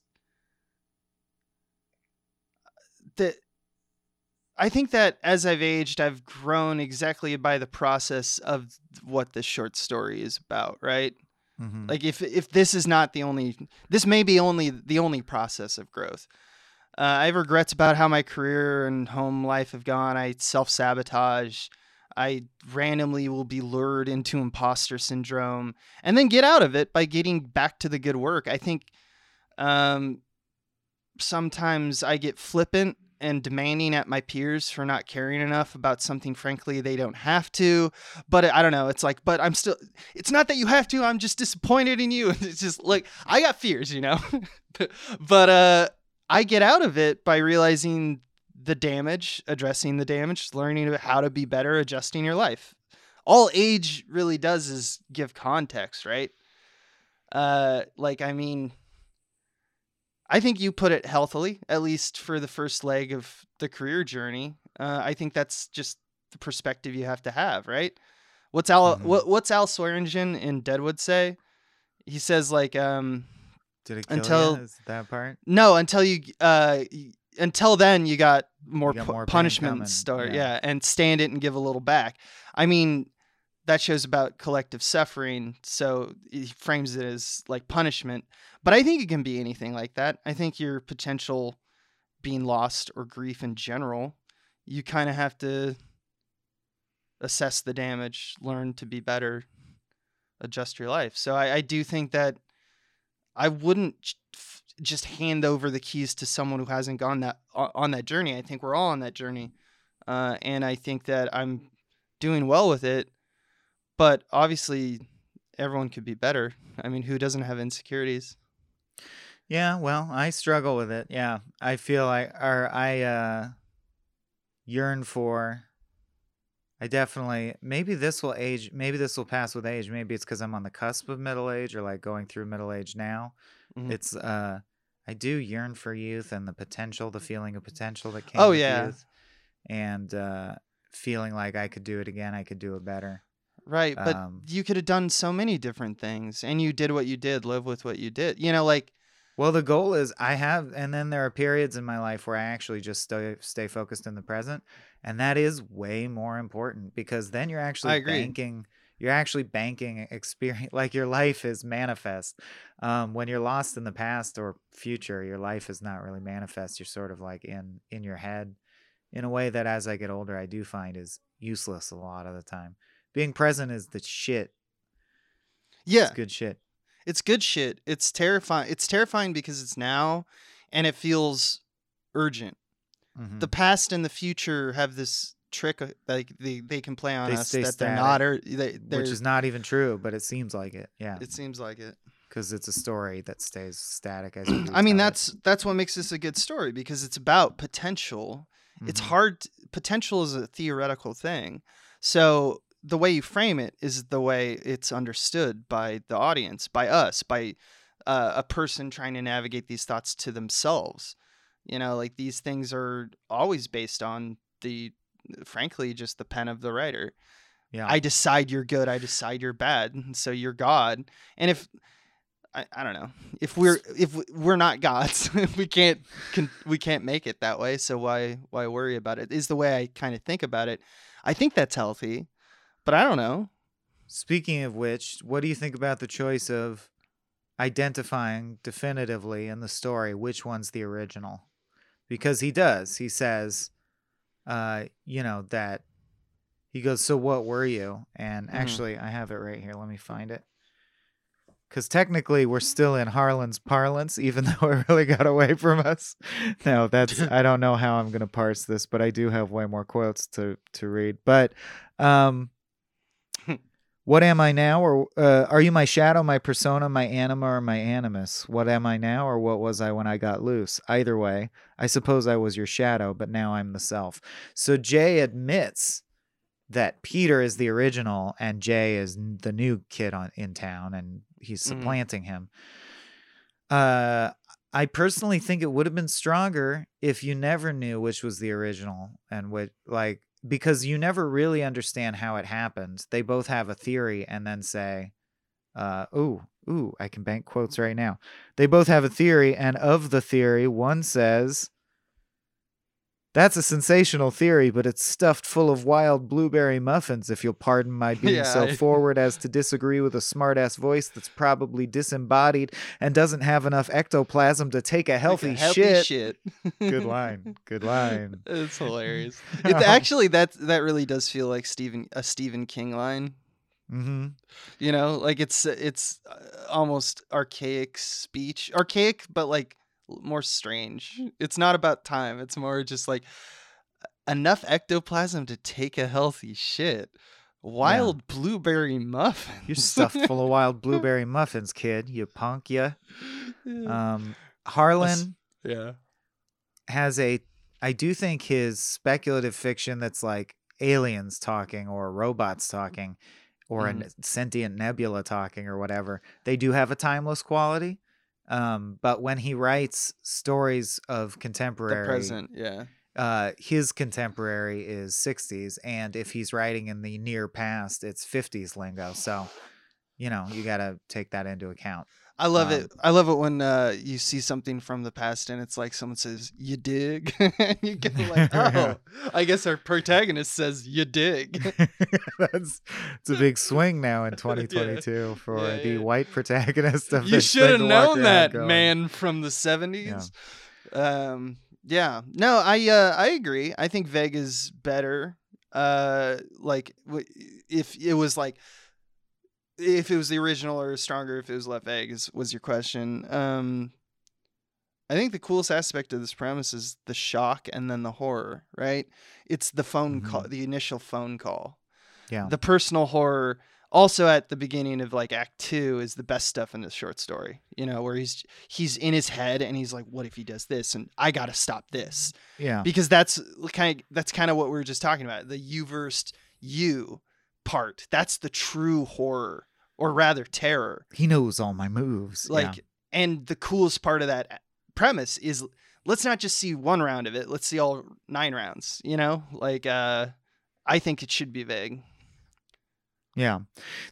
that. I think that as I've aged, I've grown exactly by the process of what this short story is about. Right? Mhm. Like if if this is not the only, this may be only the only process of growth. Uh, I have regrets about how my career and home life have gone. I self sabotage. I randomly will be lured into imposter syndrome and then get out of it by getting back to the good work. I think um, sometimes I get flippant and demanding at my peers for not caring enough about something frankly they don't have to. But i don't know it's like but i'm still it's not that you have to i'm just disappointed in you. *laughs* It's just like i got fears you know? *laughs* But uh i get out of it by realizing the damage addressing the damage learning how to be better adjusting your life. All age really does is give context right? Uh like i mean I think you put it healthily, at least for the first leg of the career journey. Uh, I think that's just the perspective you have to have, right? What's Al Mhm. what, what's Al Swearingen in Deadwood say? He says like um did it until- you? Is that part no until you uh until then you got more, You got more pain punishment coming, start yeah. yeah and stand it and give a little back. I mean that shows about collective suffering so he frames it as like punishment. But i think it can be anything like that. I think your potential being lost or grief in general you kind of have to assess the damage learn to be better adjust your life. So i, I do think that i wouldn't just hand over the keys to someone who hasn't gone that on that journey. I think we're all on that journey. Uh, and i think that i'm doing well with it but obviously everyone could be better i mean who doesn't have insecurities Yeah, well, I struggle with it. Yeah. I feel like or I uh yearn for I definitely maybe this will age maybe this will pass with age. Maybe it's cuz I'm on the cusp of middle age or like going through middle age now. Mhm. It's uh I do yearn for youth and the potential, the feeling of potential that came Oh, yeah. youth. and uh, feeling like I could do it again. I could do it better. Right, but Um, you could have done so many different things, and you did what you did. Live with what you did. You know, like Well, the goal is I have, and then there are periods in my life where I actually just stay stay focused in the present, and that is way more important because then you're actually banking. You're actually banking experience, *laughs* like your life is manifest. Um, when you're lost in the past or future, your life is not really manifest. You're sort of like in in your head, in a way that as I get older, I do find is useless a lot of the time. Being present is the shit. yeah, It's good shit. it's good shit. It's terrifying. It's terrifying because it's now, and it feels urgent. Mhm. The past and the future have this trick, uh, like they they can play on They us that they're not. Or they, they're, which is not even true, but it seems like it. Yeah. It seems like it. because it's a story that stays static as *clears throat* I mean, retell it. that's that's what makes this a good story because it's about potential. It's Mhm. hard. Potential is a theoretical thing, so the way you frame it is the way it's understood by the audience, by us, by uh, a person trying to navigate these thoughts to themselves. You know, like these things are always based on the, frankly, just the pen of the writer. yeah. I decide you're good. I decide you're bad. So you're God. And if I, I don't know if we're if we- we're not gods, *laughs* we can't can, we can't make it that way. So why why worry about it? Is the way I kind of think about it. I think that's healthy, but I don't know. Speaking of which, what do you think about the choice of identifying definitively in the story which one's the original? Because he does. He says, uh, you know, that he goes, So what were you? And Mhm. actually, I have it right here. Let me find it. Because technically, we're still in Harlan's parlance, even *laughs* though it really got away from us. No, that's *laughs* I don't know how I'm gonna parse this, but I do have way more quotes to to read. But, um, what am I now, or uh, are you my shadow, my persona, my anima, or my animus? What am I now, or what was I when I got loose? Either way, I suppose I was your shadow, but now I'm the self. So Jay admits that Peter is the original and Jay is the new kid on in town, and he's Mhm. supplanting him. Uh, I personally think it would have been stronger if you never knew which was the original and what like because you never really understand how it happened. They both have a theory and then say, uh, ooh, ooh, I can bank quotes right now. They both have a theory, and of the theory, one says, That's a sensational theory, but it's stuffed full of wild blueberry muffins, if you'll pardon my being Yeah, so I- *laughs* forward as to disagree with a smartass voice that's probably disembodied and doesn't have enough ectoplasm to take a healthy, Like a healthy shit. shit. Good *laughs* line. Good line. It's hilarious. *laughs* It actually that that really does feel like Stephen a Stephen King line. hmm You know, like it's it's uh, almost archaic speech, archaic, but like more strange. It's not about time. It's more just like enough ectoplasm to take a healthy shit. Wild blueberry muffin. You're stuffed full of wild *laughs* blueberry muffins, kid. You punk, you. Um, Harlan yeah. has a I do think his speculative fiction that's like aliens talking or robots talking or a sentient nebula talking or whatever, they do have a timeless quality. Um, but when he writes stories of The contemporary present. Yeah. uh his contemporary is 60s and if he's writing in the near past it's 50s lingo so you know you got to take that into account I love Um, it. I love it when uh, you see something from the past and it's like someone says, "You dig," *laughs* and you get like, *laughs* "Oh, I guess our protagonist says you dig." *laughs* that's it's a big swing now in 2022 for Yeah, the yeah. white protagonist of you should have thing to walk known that, going, man from the seventies. Um, yeah, no, I uh, I agree. I think Vega's better. Uh, like w- if it was like if it was the original or stronger if it was left Vegas was your question. Um, I think the coolest aspect of this premise is the shock and then the horror. Right? It's the phone Mhm. call, the initial phone call yeah the personal horror also at the beginning of like act two is the best stuff in this short story you know where he's he's in his head and he's like what if he does this and i gotta stop this yeah because that's kind of that's kind of what we were just talking about the you versus you part that's the true horror or rather terror he knows all my moves like yeah. and the coolest part of that premise is let's not just see one round of it. Let's see all nine rounds. You know, like uh, I think it should be vague. Yeah.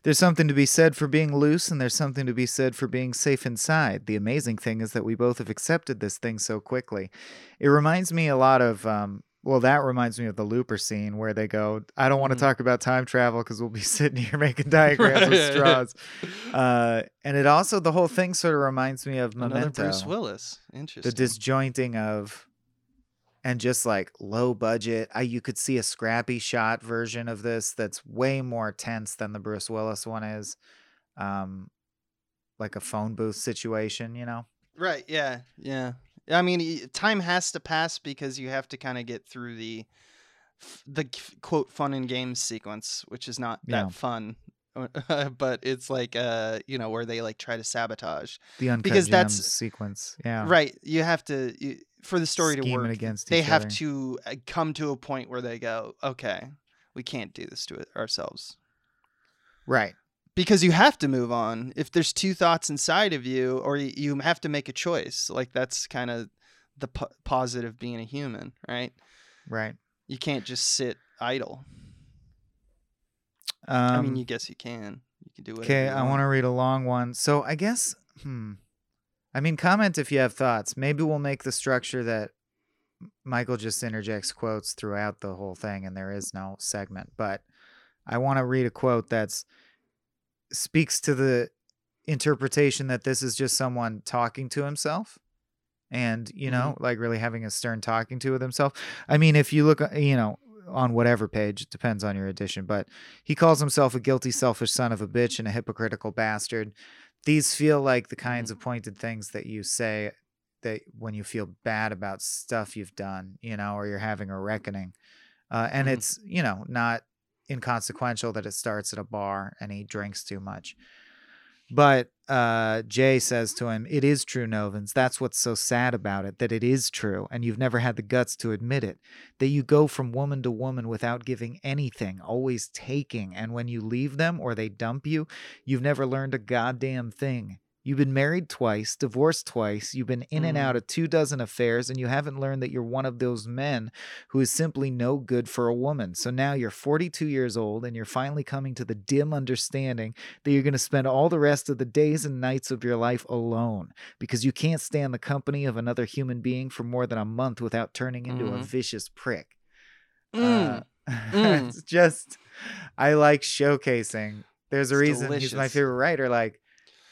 There's something to be said for being loose, and there's something to be said for being safe inside. The amazing thing is that we both have accepted this thing so quickly. It reminds me a lot of, um, well, that reminds me of the Looper scene where they go, I don't want to Mhm. talk about time travel because we'll be *laughs* sitting here making *laughs* diagrams with straws. *laughs* Uh, and it also, the whole thing sort of reminds me of Another Memento. Bruce Willis. Interesting. the disjointing of and just like low budget I, you could see a scrappy shot version of this that's way more tense than the bruce willis one is um like a phone booth situation you know Right. Yeah. Yeah. I mean, time has to pass because you have to kind of get through the the quote fun and games sequence, which is not Yeah. that fun. *laughs* but it's like uh you know where they like try to sabotage the uncut Because that's- gems sequence yeah right you have to you, for the story to work against they have other. to uh, come to a point where they go okay we can't do this to it ourselves right because you have to move on. If there's two thoughts inside of you or you have to make a choice like that's kind of the po- positive being a human right? Right. You can't just sit idle. Um, i mean you guess you can. You can do it okay i want. to read a long one. So i guess hmm. I mean comment if you have thoughts. Maybe we'll make the structure that michael just interjects quotes throughout the whole thing and there is no segment but i want to read a quote that's speaks to the interpretation that this is just someone talking to himself and you know like really having a stern talking to with himself. I mean if you look uh, you know on whatever page it depends on your edition but he calls himself a guilty selfish son of a bitch and a hypocritical bastard. These feel like the kinds of pointed things that you say that when you feel bad about stuff you've done you know or you're having a reckoning uh, and Mhm. it's you know not inconsequential that it starts at a bar and he drinks too much but uh, Jay says to him, It is true, Novins. That's what's so sad about it, that it is true, and you've never had the guts to admit it. That you go from woman to woman without giving anything, always taking, and when you leave them or they dump you, you've never learned a goddamn thing. You've been married twice, divorced twice, you've been in and Mm. out of two dozen affairs, and you haven't learned that you're one of those men who is simply no good for a woman. So now you're 42 years old, and you're finally coming to the dim understanding that you're going to spend all the rest of the days and nights of your life alone because you can't stand the company of another human being for more than a month without turning into a Mhm. vicious prick. Mm, Uh, *laughs* Mm. it's just, I like showcasing. There's a It's reason he's my favorite writer. Like,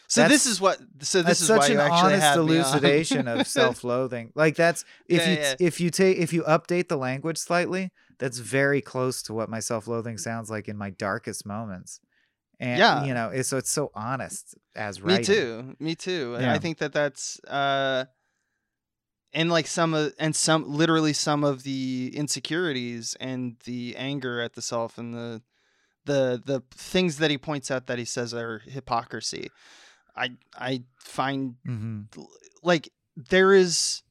so this is what so that's this is such why an you actually honest had me on. elucidation of *laughs* self-loathing. Like that's if Yeah, you yeah. if you take if you update the language slightly, that's very close to what my self-loathing sounds like in my darkest moments. And Yeah. you know, it's, so it's so honest as Me too. Me too. And I think that that's uh and like some of and some literally some of the insecurities and the anger at the self and the the the things that he points out that he says are hypocrisy. I I find hmm like there is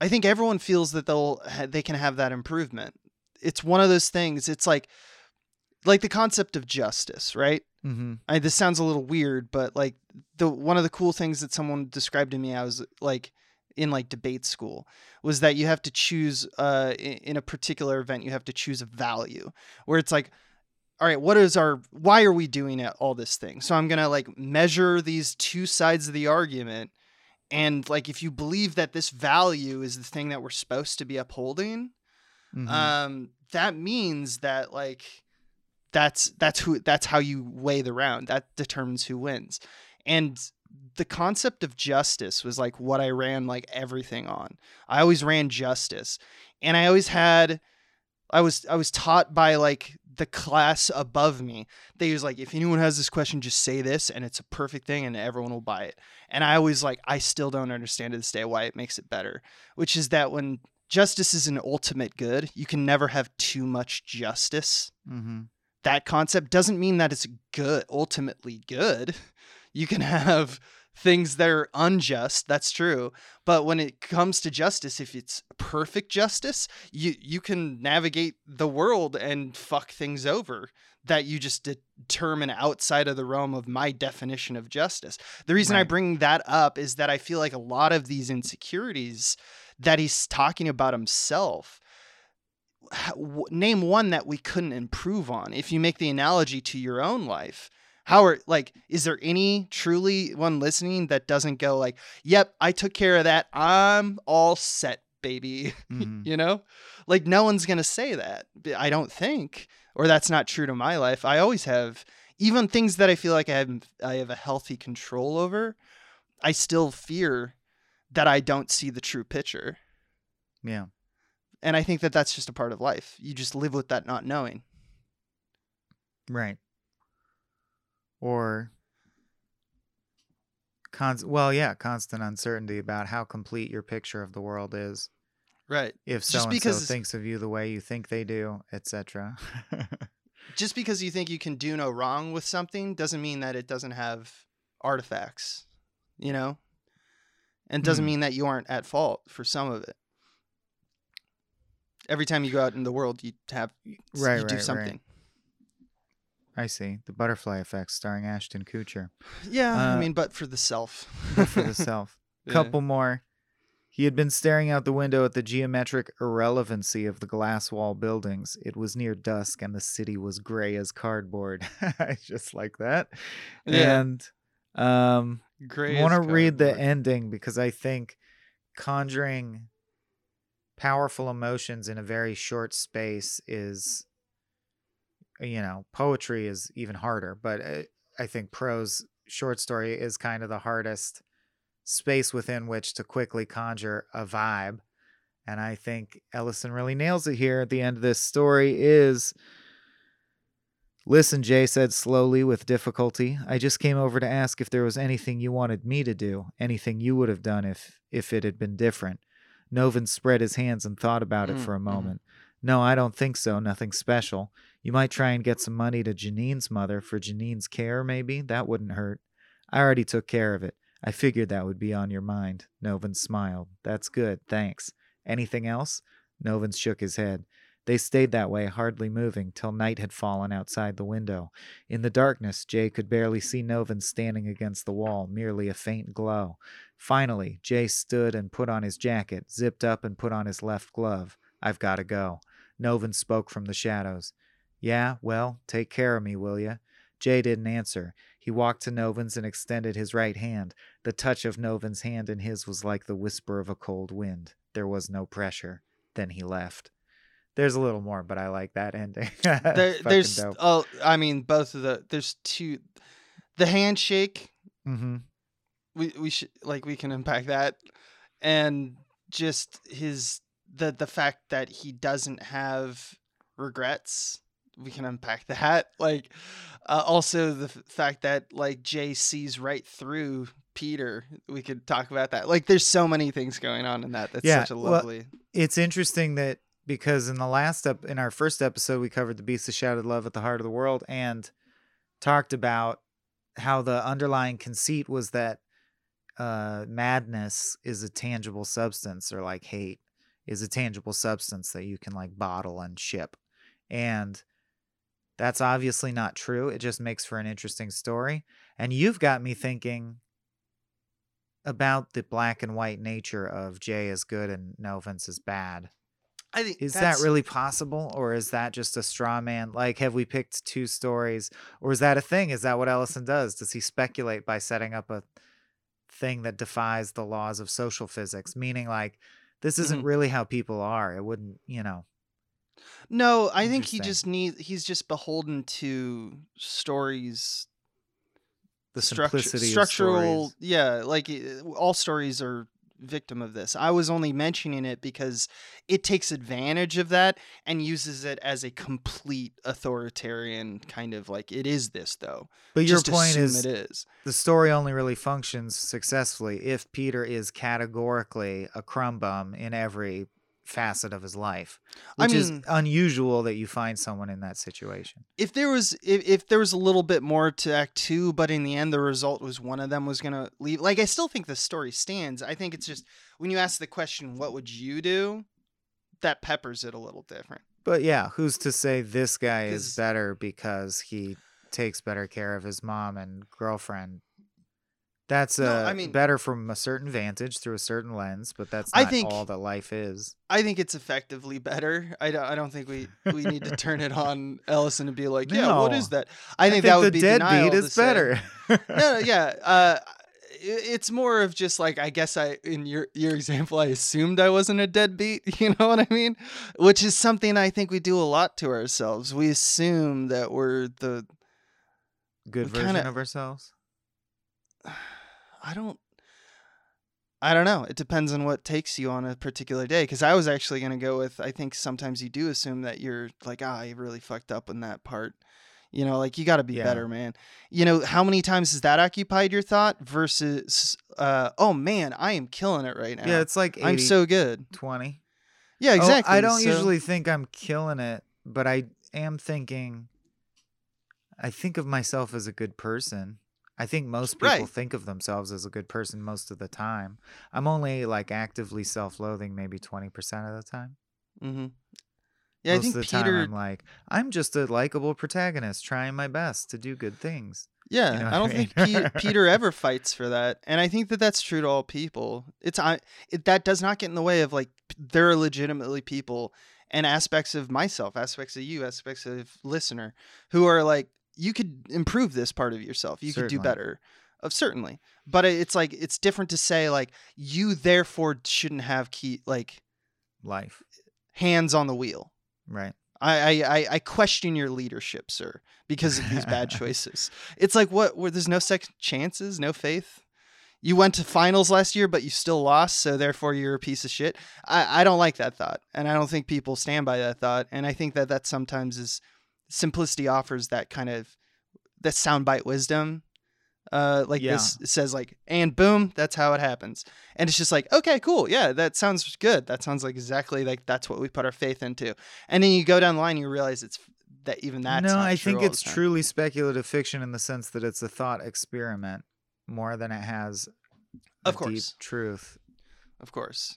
I think everyone feels that they'll they can have that improvement. It's one of those things. It's like like the concept of justice, right? hmm I, this sounds a little weird, but like the one of the cool things that someone described to me, I was like in like debate school, was that you have to choose uh, i- in a particular event, you have to choose a value where it's like, all right, what is our, why are we doing it, all this thing? So I'm gonna like measure these two sides of the argument, and like if you believe that this value is the thing that we're supposed to be upholding, hmm um that means that like that's that's who that's how you weigh the round. That determines who wins. And the concept of justice was like what i ran like everything on. I always ran justice. And i always had i was i was taught by like the class above me. They was like if anyone has this question just say this and it's a perfect thing and everyone will buy it. And i always like i still don't understand to this day why it makes it better which is that when justice is an ultimate good you can never have too much justice. Hmm that concept doesn't mean that it's good ultimately good. *laughs* You can have things that are unjust. That's true. But when it comes to justice, if it's perfect justice, you you can navigate the world and fuck things over that you just determine outside of the realm of my definition of justice. The reason I bring that up is that I feel like a lot of these insecurities that he's talking about himself *sighs* name one that we couldn't improve on if you make the analogy to your own life how are like is there any truly one listening that doesn't go like yep i took care of that i'm all set baby *laughs* Mhm. you know like no one's gonna say that i don't think or that's not true to my life i always have even things that i feel like i have i have a healthy control over i still fear that i don't see the true picture Yeah. and i think that that's just a part of life you just live with that not knowing Right. Or cons well, yeah, constant uncertainty about how complete your picture of the world is. right If so and so thinks of you the way you think they do, etc. *laughs* just because you think you can do no wrong with something doesn't mean that it doesn't have artifacts, you know? And doesn't Hmm. mean that you aren't at fault for some of it. Every time you go out in the world, you have Right, you do right, right. I see. The butterfly effect starring Ashton Kutcher. Yeah, I Uh, mean, but for the self. But for the self. *laughs* Yeah. Couple more. He had been staring out the window at the geometric irrelevancy of the glass wall buildings. It was near dusk and the city was gray as cardboard. I *laughs* just like that. Yeah. And um Gray I want to read the ending because I think conjuring powerful emotions in a very short space is, you know, poetry is even harder, but uh, I think prose short story is kind of the hardest space within which to quickly conjure a vibe. And I think Ellison really nails it here at the end of this story is Listen, Jay said slowly with difficulty. I just came over to ask if there was anything you wanted me to do, anything you would have done if if it had been different. Novin spread his hands and thought about it Mm, for a mhm. moment. No, I don't think so. Nothing special. You might try and get some money to Janine's mother for Janine's care, maybe. That wouldn't hurt. I already took care of it. I figured that would be on your mind. Novin smiled. That's good. Thanks. Anything else? Novin shook his head. They stayed that way, hardly moving, till night had fallen outside the window. In the darkness, Jay could barely see Novin standing against the wall, merely a faint glow. Finally, Jay stood and put on his jacket, zipped up and put on his left glove. I've got to go. Novin spoke from the shadows. Yeah, well, take care of me, will ya? Jay didn't answer. He walked to Novin's and extended his right hand. The touch of Novin's hand in his was like the whisper of a cold wind. There was no pressure. Then he left. There's a little more, but I like that ending. *laughs* There, there's, dope. oh, I mean, both of the, there's two, the handshake, Mm-hmm. we, we should, like, we can unpack that. And just his, the, the fact that he doesn't have regrets, we can unpack *laughs* that. Like, uh, also the f- fact that, like, Jay sees right through Peter, we could talk about that. Like, there's so many things going on in that. That's Yeah, such a well, lovely. It's interesting that because in the last up in our first episode we covered the beast that shouted love at the heart of the world and talked about how the underlying conceit was that uh, madness is a tangible substance or like hate is a tangible substance that you can like bottle and ship and that's obviously not true it just makes for an interesting story and you've got me thinking about the black and white nature of Jay is good and Novins is bad. I think Is that really possible, or is that just a straw man? Like, have we picked two stories, or is that a thing? Is that what Ellison does? Does he speculate by setting up a thing that defies the laws of social physics? Meaning, like, this isn't Mhm. really how people are. It wouldn't, you know. No, I think he just needs he's just beholden to stories The structure- simplicity structural of stories. yeah, like uh, all stories are victim of this. I was only mentioning it because it takes advantage of that and uses it as a complete authoritarian kind of like it is this though. But your point is, it is. the story only really functions successfully if Peter is categorically a crumb bum in every facet of his life, I which is unusual that you find someone in that situation. if there was if, if there was a little bit more to act two but in the end the result was one of them was gonna leave like i still think the story stands i think it's just when you ask the question what would you do that peppers it a little different But yeah, who's to say this guy is better because he takes better care of his mom and girlfriend? That's uh, No, I mean- better from a certain vantage through a certain lens, but that's I think- all that life is. i think it's effectively better i don't, I don't think we we need to turn it on *laughs* ellison and be like yeah what No. is that i think, that would be deadbeat is better. *laughs* no, no, *laughs* yeah. Uh, it's more of just like I guess I in your your example I assumed I wasn't a deadbeat. You know what I mean? Which is something I think we do a lot to ourselves. We assume that we're the Good version kinda- of ourselves. I don't. I don't know. It depends on what takes you on a particular day. Because I was actually going to go with I think sometimes you do assume that you're like, ah, you really fucked up in that part. You know, like you got to be Yeah. better, man. You know, how many times has that occupied your thought versus, uh, oh man, I am killing it right now. Yeah, it's like 80, I'm so good. 20. Yeah, Oh, exactly. I don't So- usually think I'm killing it, but I am thinking. I think of myself as a good person. I think most people Right. think of themselves as a good person most of the time. I'm only like actively self-loathing maybe 20% of the time. Mm-hmm. Yeah, most I think of the Peter. time I'm like, I'm just a likable protagonist trying my best to do good things. Yeah, You know I don't I think mean? Pe- *laughs* Peter ever fights for that, and I think that that's true to all people. It's I it, that does not get in the way of like p- there are legitimately people and aspects of myself, aspects of you, aspects of listener who are like you could improve this part of yourself. You could do better. Of certainly, but it's like it's different to say like you therefore shouldn't have key like Life. hands on the wheel. Right. I, I, I- I question your leadership, sir, because of these bad *laughs* choices. It's like what where there's no second chances, no faith. You went to finals last year, but you still lost, so therefore you're a piece of shit. I, I don't like that thought, and I don't think people stand by that thought. And I think that that sometimes is simplicity offers that kind of that soundbite wisdom. Uh, like this says like, and boom, that's how it happens. And it's just like, okay, cool, yeah, that sounds good. That sounds like exactly like that's what we put our faith into. And then you go down the line, you realize it's that even that's no, I think it's truly speculative fiction in the sense that it's a thought experiment more than it has Of deep course. truth. Of course,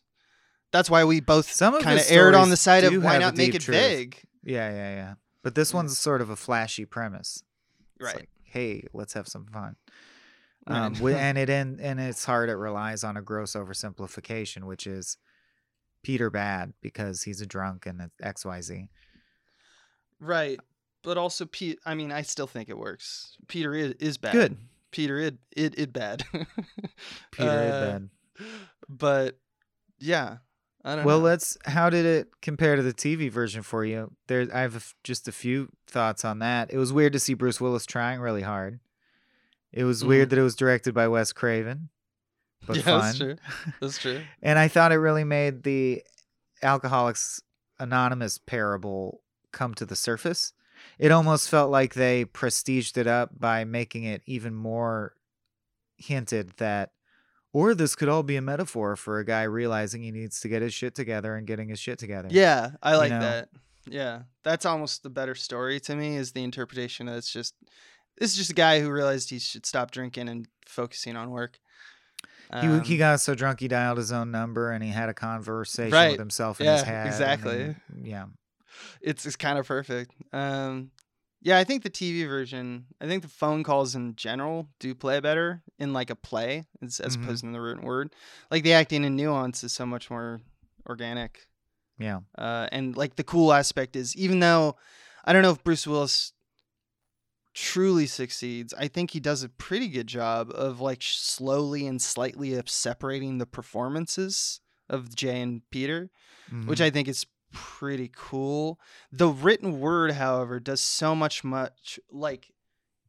that's why we both Some of kind of erred on the side of why not make it truth. vague. Yeah, yeah, yeah. But this one's sort of a flashy premise. It's Right. like, hey, let's have some fun. Um, *laughs* and it in, and its hard. It relies on a gross oversimplification, which is Peter bad because he's a drunk and it's X Y Z. Right. But also, Pete. I mean, I still think it works. Peter is, is bad. Good. Peter it it it bad. *laughs* Peter Uh, is bad. But yeah, I don't Well, know. let's. How did it compare to the TV version for you? There, I have a just a few thoughts on that. It was weird to see Bruce Willis trying really hard. It was weird that it was directed by Wes Craven, *laughs* but Mm-hmm. Yeah, fun. that's true. That's true. *laughs* And I thought it really made the Alcoholics Anonymous parable come to the surface. It almost felt like they prestiged it up by making it even more hinted that, or this could all be a metaphor for a guy realizing he needs to get his shit together and getting his shit together. Yeah, I like know? that. Yeah, that's almost the better story to me. Is the interpretation that it's just this is just a guy who realized he should stop drinking and focusing on work. He, he Um, got so drunk he dialed his own number and he had a conversation Right. with himself in his head. exactly. then- yeah. it's it's kind of perfect. Um, yeah, I think the TV version, I think the phone calls in general do play better in like a play as, as Mhm. opposed to the written word. Like the acting and nuance is so much more organic. Yeah. Uh, and like the cool aspect is even though I don't know if Bruce Willis truly succeeds, I think he does a pretty good job of like slowly and slightly separating the performances of Jay and Peter which Mhm. I think is pretty cool. The written word, however, does so much much like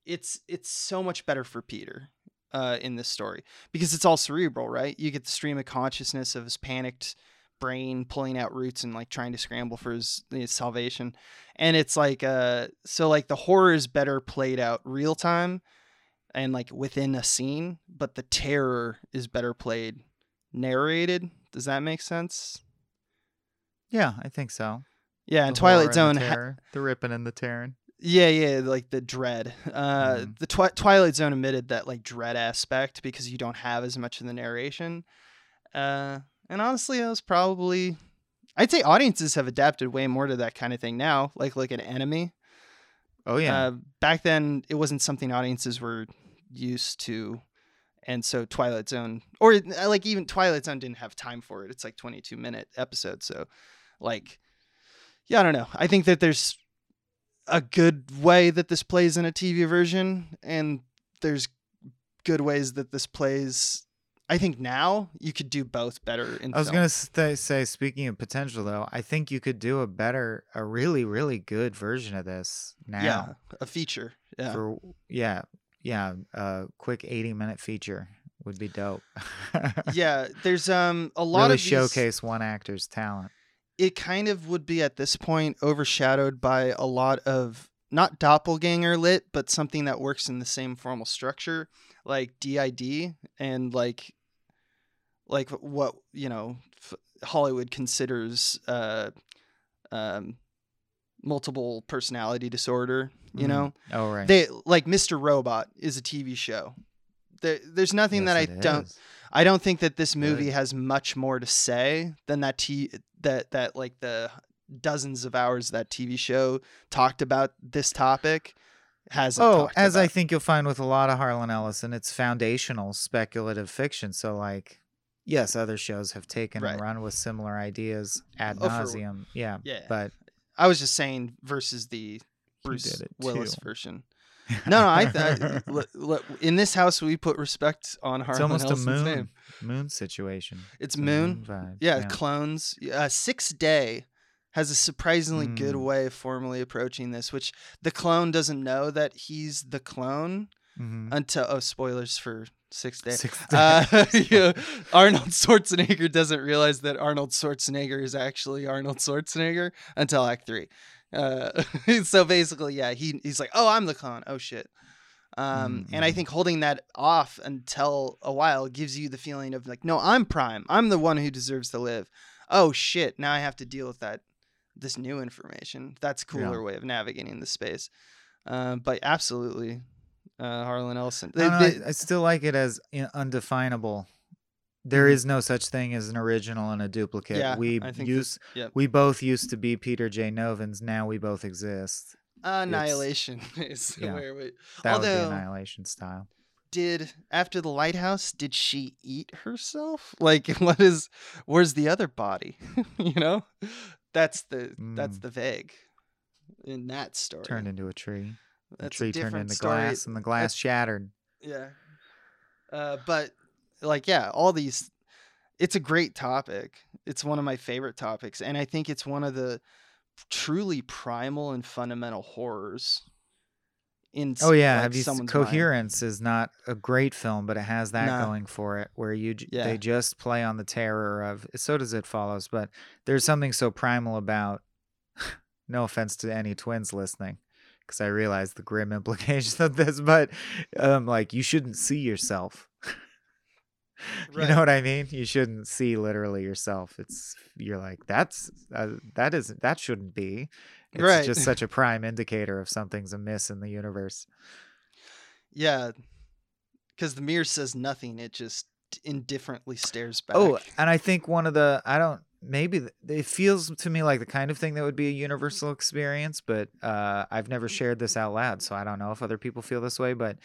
it's it's so much better for Peter uh, in this story because it's all cerebral, right? You get the stream of consciousness of his panicked brain pulling out roots and like trying to scramble for his, his salvation, and it's like uh so like the horror is better played out real time and like within a scene, but the terror is better played narrated. Does that make sense? Yeah, I think so. Yeah, and The Twilight Zone. and the, ha- the ripping and the tearing. yeah, yeah, like the dread. Uh, Mhm. The Twi- Twilight Zone omitted that like dread aspect because you don't have as much of the narration. Uh, and honestly, it was probably. I'd say audiences have adapted way more to that kind of thing now, like like an enemy. Oh yeah. Uh, back then, it wasn't something audiences were used to, and so Twilight Zone, or uh, like even Twilight Zone, didn't have time for it. It's like twenty-two minute episodes, so like, yeah, I don't know. I think that there's a good way that this plays in a TV version, and there's good ways that this plays. I think now you could do both better in. I was film. gonna say, say, speaking of potential, though, I think you could do a better, a really, really good version of this now. yeah, a feature. Yeah. For yeah, yeah, a quick eighty-minute feature would be dope. *laughs* yeah, there's um a lot really of these- showcase one actor's talent. It kind of would be at this point overshadowed by a lot of not doppelganger lit, but something that works in the same formal structure, like DID and like like what you know f- Hollywood considers uh, um, multiple personality disorder. You Mhm. know, Oh right. they like Mr. Robot is a TV show. There, there's nothing that I don't is. I don't think that this Good. movie has much more to say than that t that that like the dozens of hours that TV show talked about this topic has. Oh, as I think you'll find with a lot of Harlan Ellison, it's foundational speculative fiction. So, like, yes, other shows have taken Right. and run with similar ideas ad Oh, nauseum. Yeah, yeah, but I was just saying versus the Bruce Willis version. *laughs* No, no, I, I l- l- in this house we put respect on it's Harlan almost a moon name. moon situation. It's a Moon. vibe. Yeah, clones. Uh, Six Day has a surprisingly good Mm. way of formally approaching this, which the clone doesn't know that he's the clone Mhm. until oh spoilers for Six Day. Sixth Uh, day. *laughs* yeah, Arnold Schwarzenegger doesn't realize that Arnold Schwarzenegger is actually Arnold Schwarzenegger until Act Three. Uh, *laughs* so basically, yeah, he he's like, oh, I'm the con. Oh shit. Um, and I Mhm. think holding that off until a while gives you the feeling of like, no, I'm Prime. I'm the one who deserves to live. Oh shit! Now I have to deal with that this new information. That's a Yeah. cooler way of navigating the space. Um, but absolutely, uh, Harlan Ellison. I, don't know, They- I- I still like it as undefinable. There Mhm. is no such thing as an original and a duplicate. Yeah, we use yep. we both used to be Peter J. Novins. Now we both exist. Annihilation *laughs* is yeah. where we. That Although, would be annihilation style. did after the lighthouse, did she eat herself? Like, *laughs* what is? Where's the other body? *laughs* you know, that's the that's Mm. the vague in that story. Turned into a tree. The That's a tree turned into story. glass, and the glass shattered. Yeah. Uh, but like, yeah, all these. It's a great topic. It's one of my favorite topics, and I think it's one of the truly primal and fundamental horrors. In Oh yeah, like, have you someone's mind. Coherence is not a great film, but it has that No. going for it, where you Yeah. they just play on the terror of. So does it follows, but there's something so primal about. *laughs* no offense to any twins listening, because I realize the grim *laughs* implications of this, but um, like you shouldn't see yourself. *laughs* You know what I mean? You shouldn't see literally yourself. It's you're like that's uh, that isn't that shouldn't be. It's Right. just such a *laughs* prime indicator of something's amiss in the universe. Yeah, because the mirror says nothing; it just indifferently stares back. Oh, and I think one of the I don't maybe it feels to me like the kind of thing that would be a universal experience, but uh, I've never shared this out loud, so I don't know if other people feel this way. But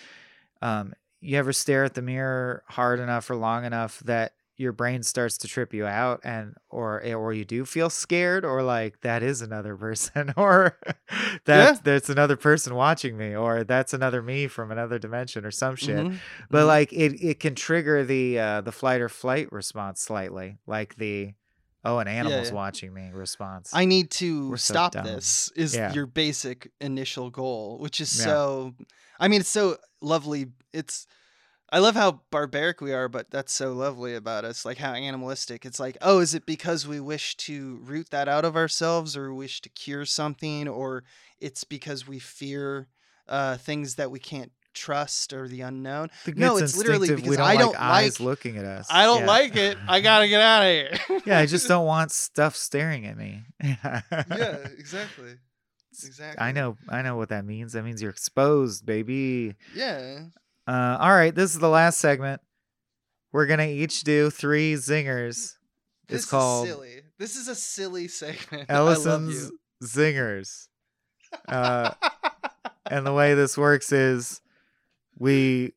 um, you ever stare at the mirror hard enough or long enough that your brain starts to trip you out and or eh, or you do feel scared or like that is another *laughs* person or *laughs* that's that's another person watching me or that's another me from another dimension or some shit Mhm, but mhm. like it it can trigger the uh the flight or flight response slightly like the oh an animal's yeah. watching me response I need to We're stop dumb. this. Is Yeah. your basic initial goal, which is Yeah. so. I mean, it's so lovely. It's. I love how barbaric we are, but that's so lovely about us. Like how animalistic. It's like, oh, is it because we wish to root that out of ourselves, or wish to cure something, or it's because we fear uh, things that we can't trust or the unknown. No, it's literally instinctive. we because don't I like don't eyes like- looking at us. I don't Yeah. like it. I gotta get out of here. *laughs* yeah, I just don't want stuff staring at me. *laughs* yeah, exactly. Exactly. I know. I know what that means. That means you're exposed, baby. Yeah. Uh, all right, this is the last segment. We're gonna each do three zingers. This It's called is silly. This is a silly segment. *laughs* I love Ellison's zingers. Uh, and the way this works is we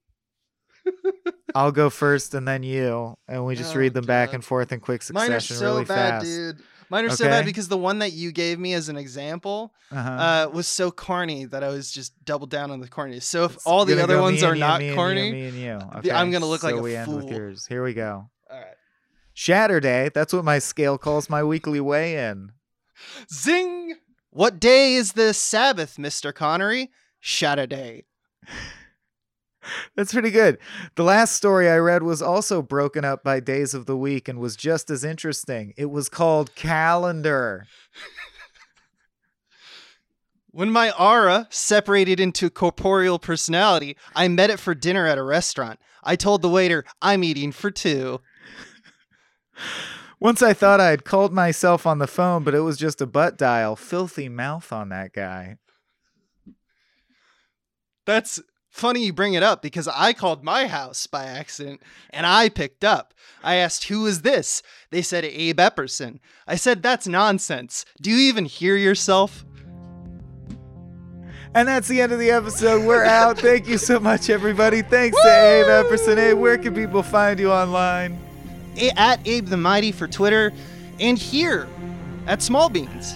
*laughs* I'll go first and then you, and we just Oh, read them back and forth in quick succession. Mine are so really bad, fast. dude. Mine are so bad because the one that you gave me as an example Uh-huh. uh, was so corny that I was just double down on the corny. So if It's all the other ones are you, not me and you, corny, me and you. the- I'm gonna look like a we end with fool. yours. Here we go. all right. Shatterday. That's what my scale calls my weekly weigh-in. Zing! What day is the Sabbath, Mister Connery? Saturday. *laughs* *laughs* That's pretty good. The last story I read was also broken up by days of the week and was just as interesting. It was called Calendar. *laughs* When my aura separated into corporeal personality, I met it for dinner at a restaurant. I told the waiter, I'm eating for two. *laughs* Once I thought I had called myself on the phone, but it was just a butt dial. Filthy mouth on that guy. That's funny you bring it up because I called my house by accident and I picked up. I asked, Who is this? They said, Abe Epperson. I said, That's nonsense. Do you even hear yourself? And that's the end of the episode. We're *laughs* out. Thank you so much, everybody. Thanks to Abe Epperson. Abe, where can people find you online? A- at Abe the Mighty for Twitter and here at Small Beans.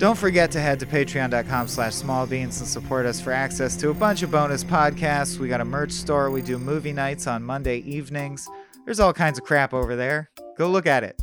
Don't forget to head to patreon.com slash smallbeans and support us for access to a bunch of bonus podcasts. We got a merch store. We do movie nights on Monday evenings. There's all kinds of crap over there. Go look at it.